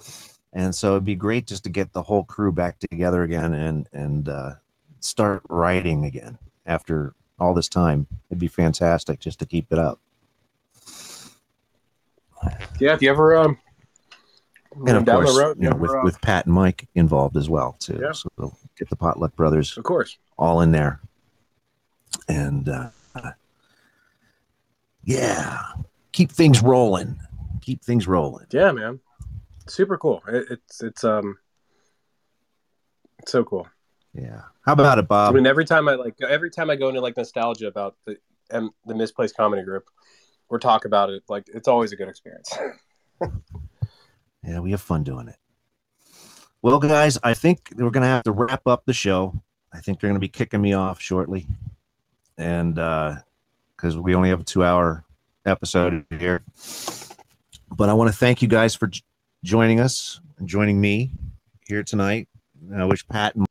and so it'd be great just to get the whole crew back together again and and uh, start writing again after all this time. It'd be fantastic just to keep it up. Yeah, if you ever um, And of down course, the road, you know, with uh, with Pat and Mike involved as well too. Yeah. So we'll get the Potluck Brothers, of course, all in there, and uh, yeah, keep things rolling. Keep things rolling. yeah, man, super cool. It, it's it's um, it's so cool. Yeah. How about it, Bob? I mean, every time I like, every time I go into like nostalgia about the um, the misplaced comedy group, or talk about it, like it's always a good experience. Yeah, we have fun doing it. Well, guys, I think we're gonna have to wrap up the show. I think they're gonna be kicking me off shortly, and because we only have a two-hour episode here. But I want to thank you guys for j- joining us and joining me here tonight. I wish Pat and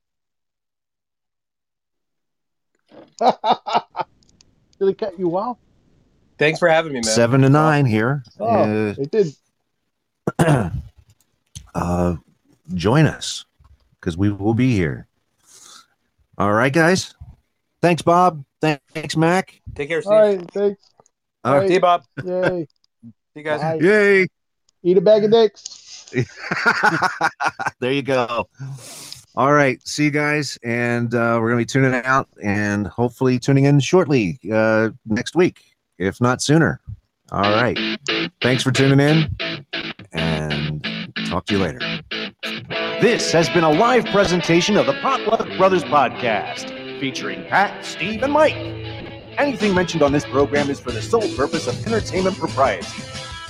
Did it cut you off? Thanks for having me, man. seven to nine here. Oh, uh, it did. uh, join us because we will be here. All right, guys. Thanks, Bob. Thanks, Mac. Take care, Steve. All right, thanks. All right. See you, Bob. Yay. See you guys. Bye. Yay. Eat a bag of dicks. there you go. All right. See you guys. And uh, we're going to be tuning out and hopefully tuning in shortly uh, next week, if not sooner. All right. Thanks for tuning in and talk to you later. This has been a live presentation of the Potluck Brothers podcast featuring Pat, Steve, and Mike. Anything mentioned on this program is for the sole purpose of entertainment propriety.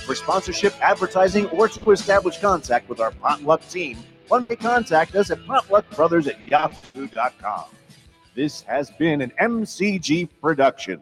For sponsorship, advertising, or to establish contact with our Potluck team, one may contact us at potluckbrothers at yahoo.com. This has been an MCG production.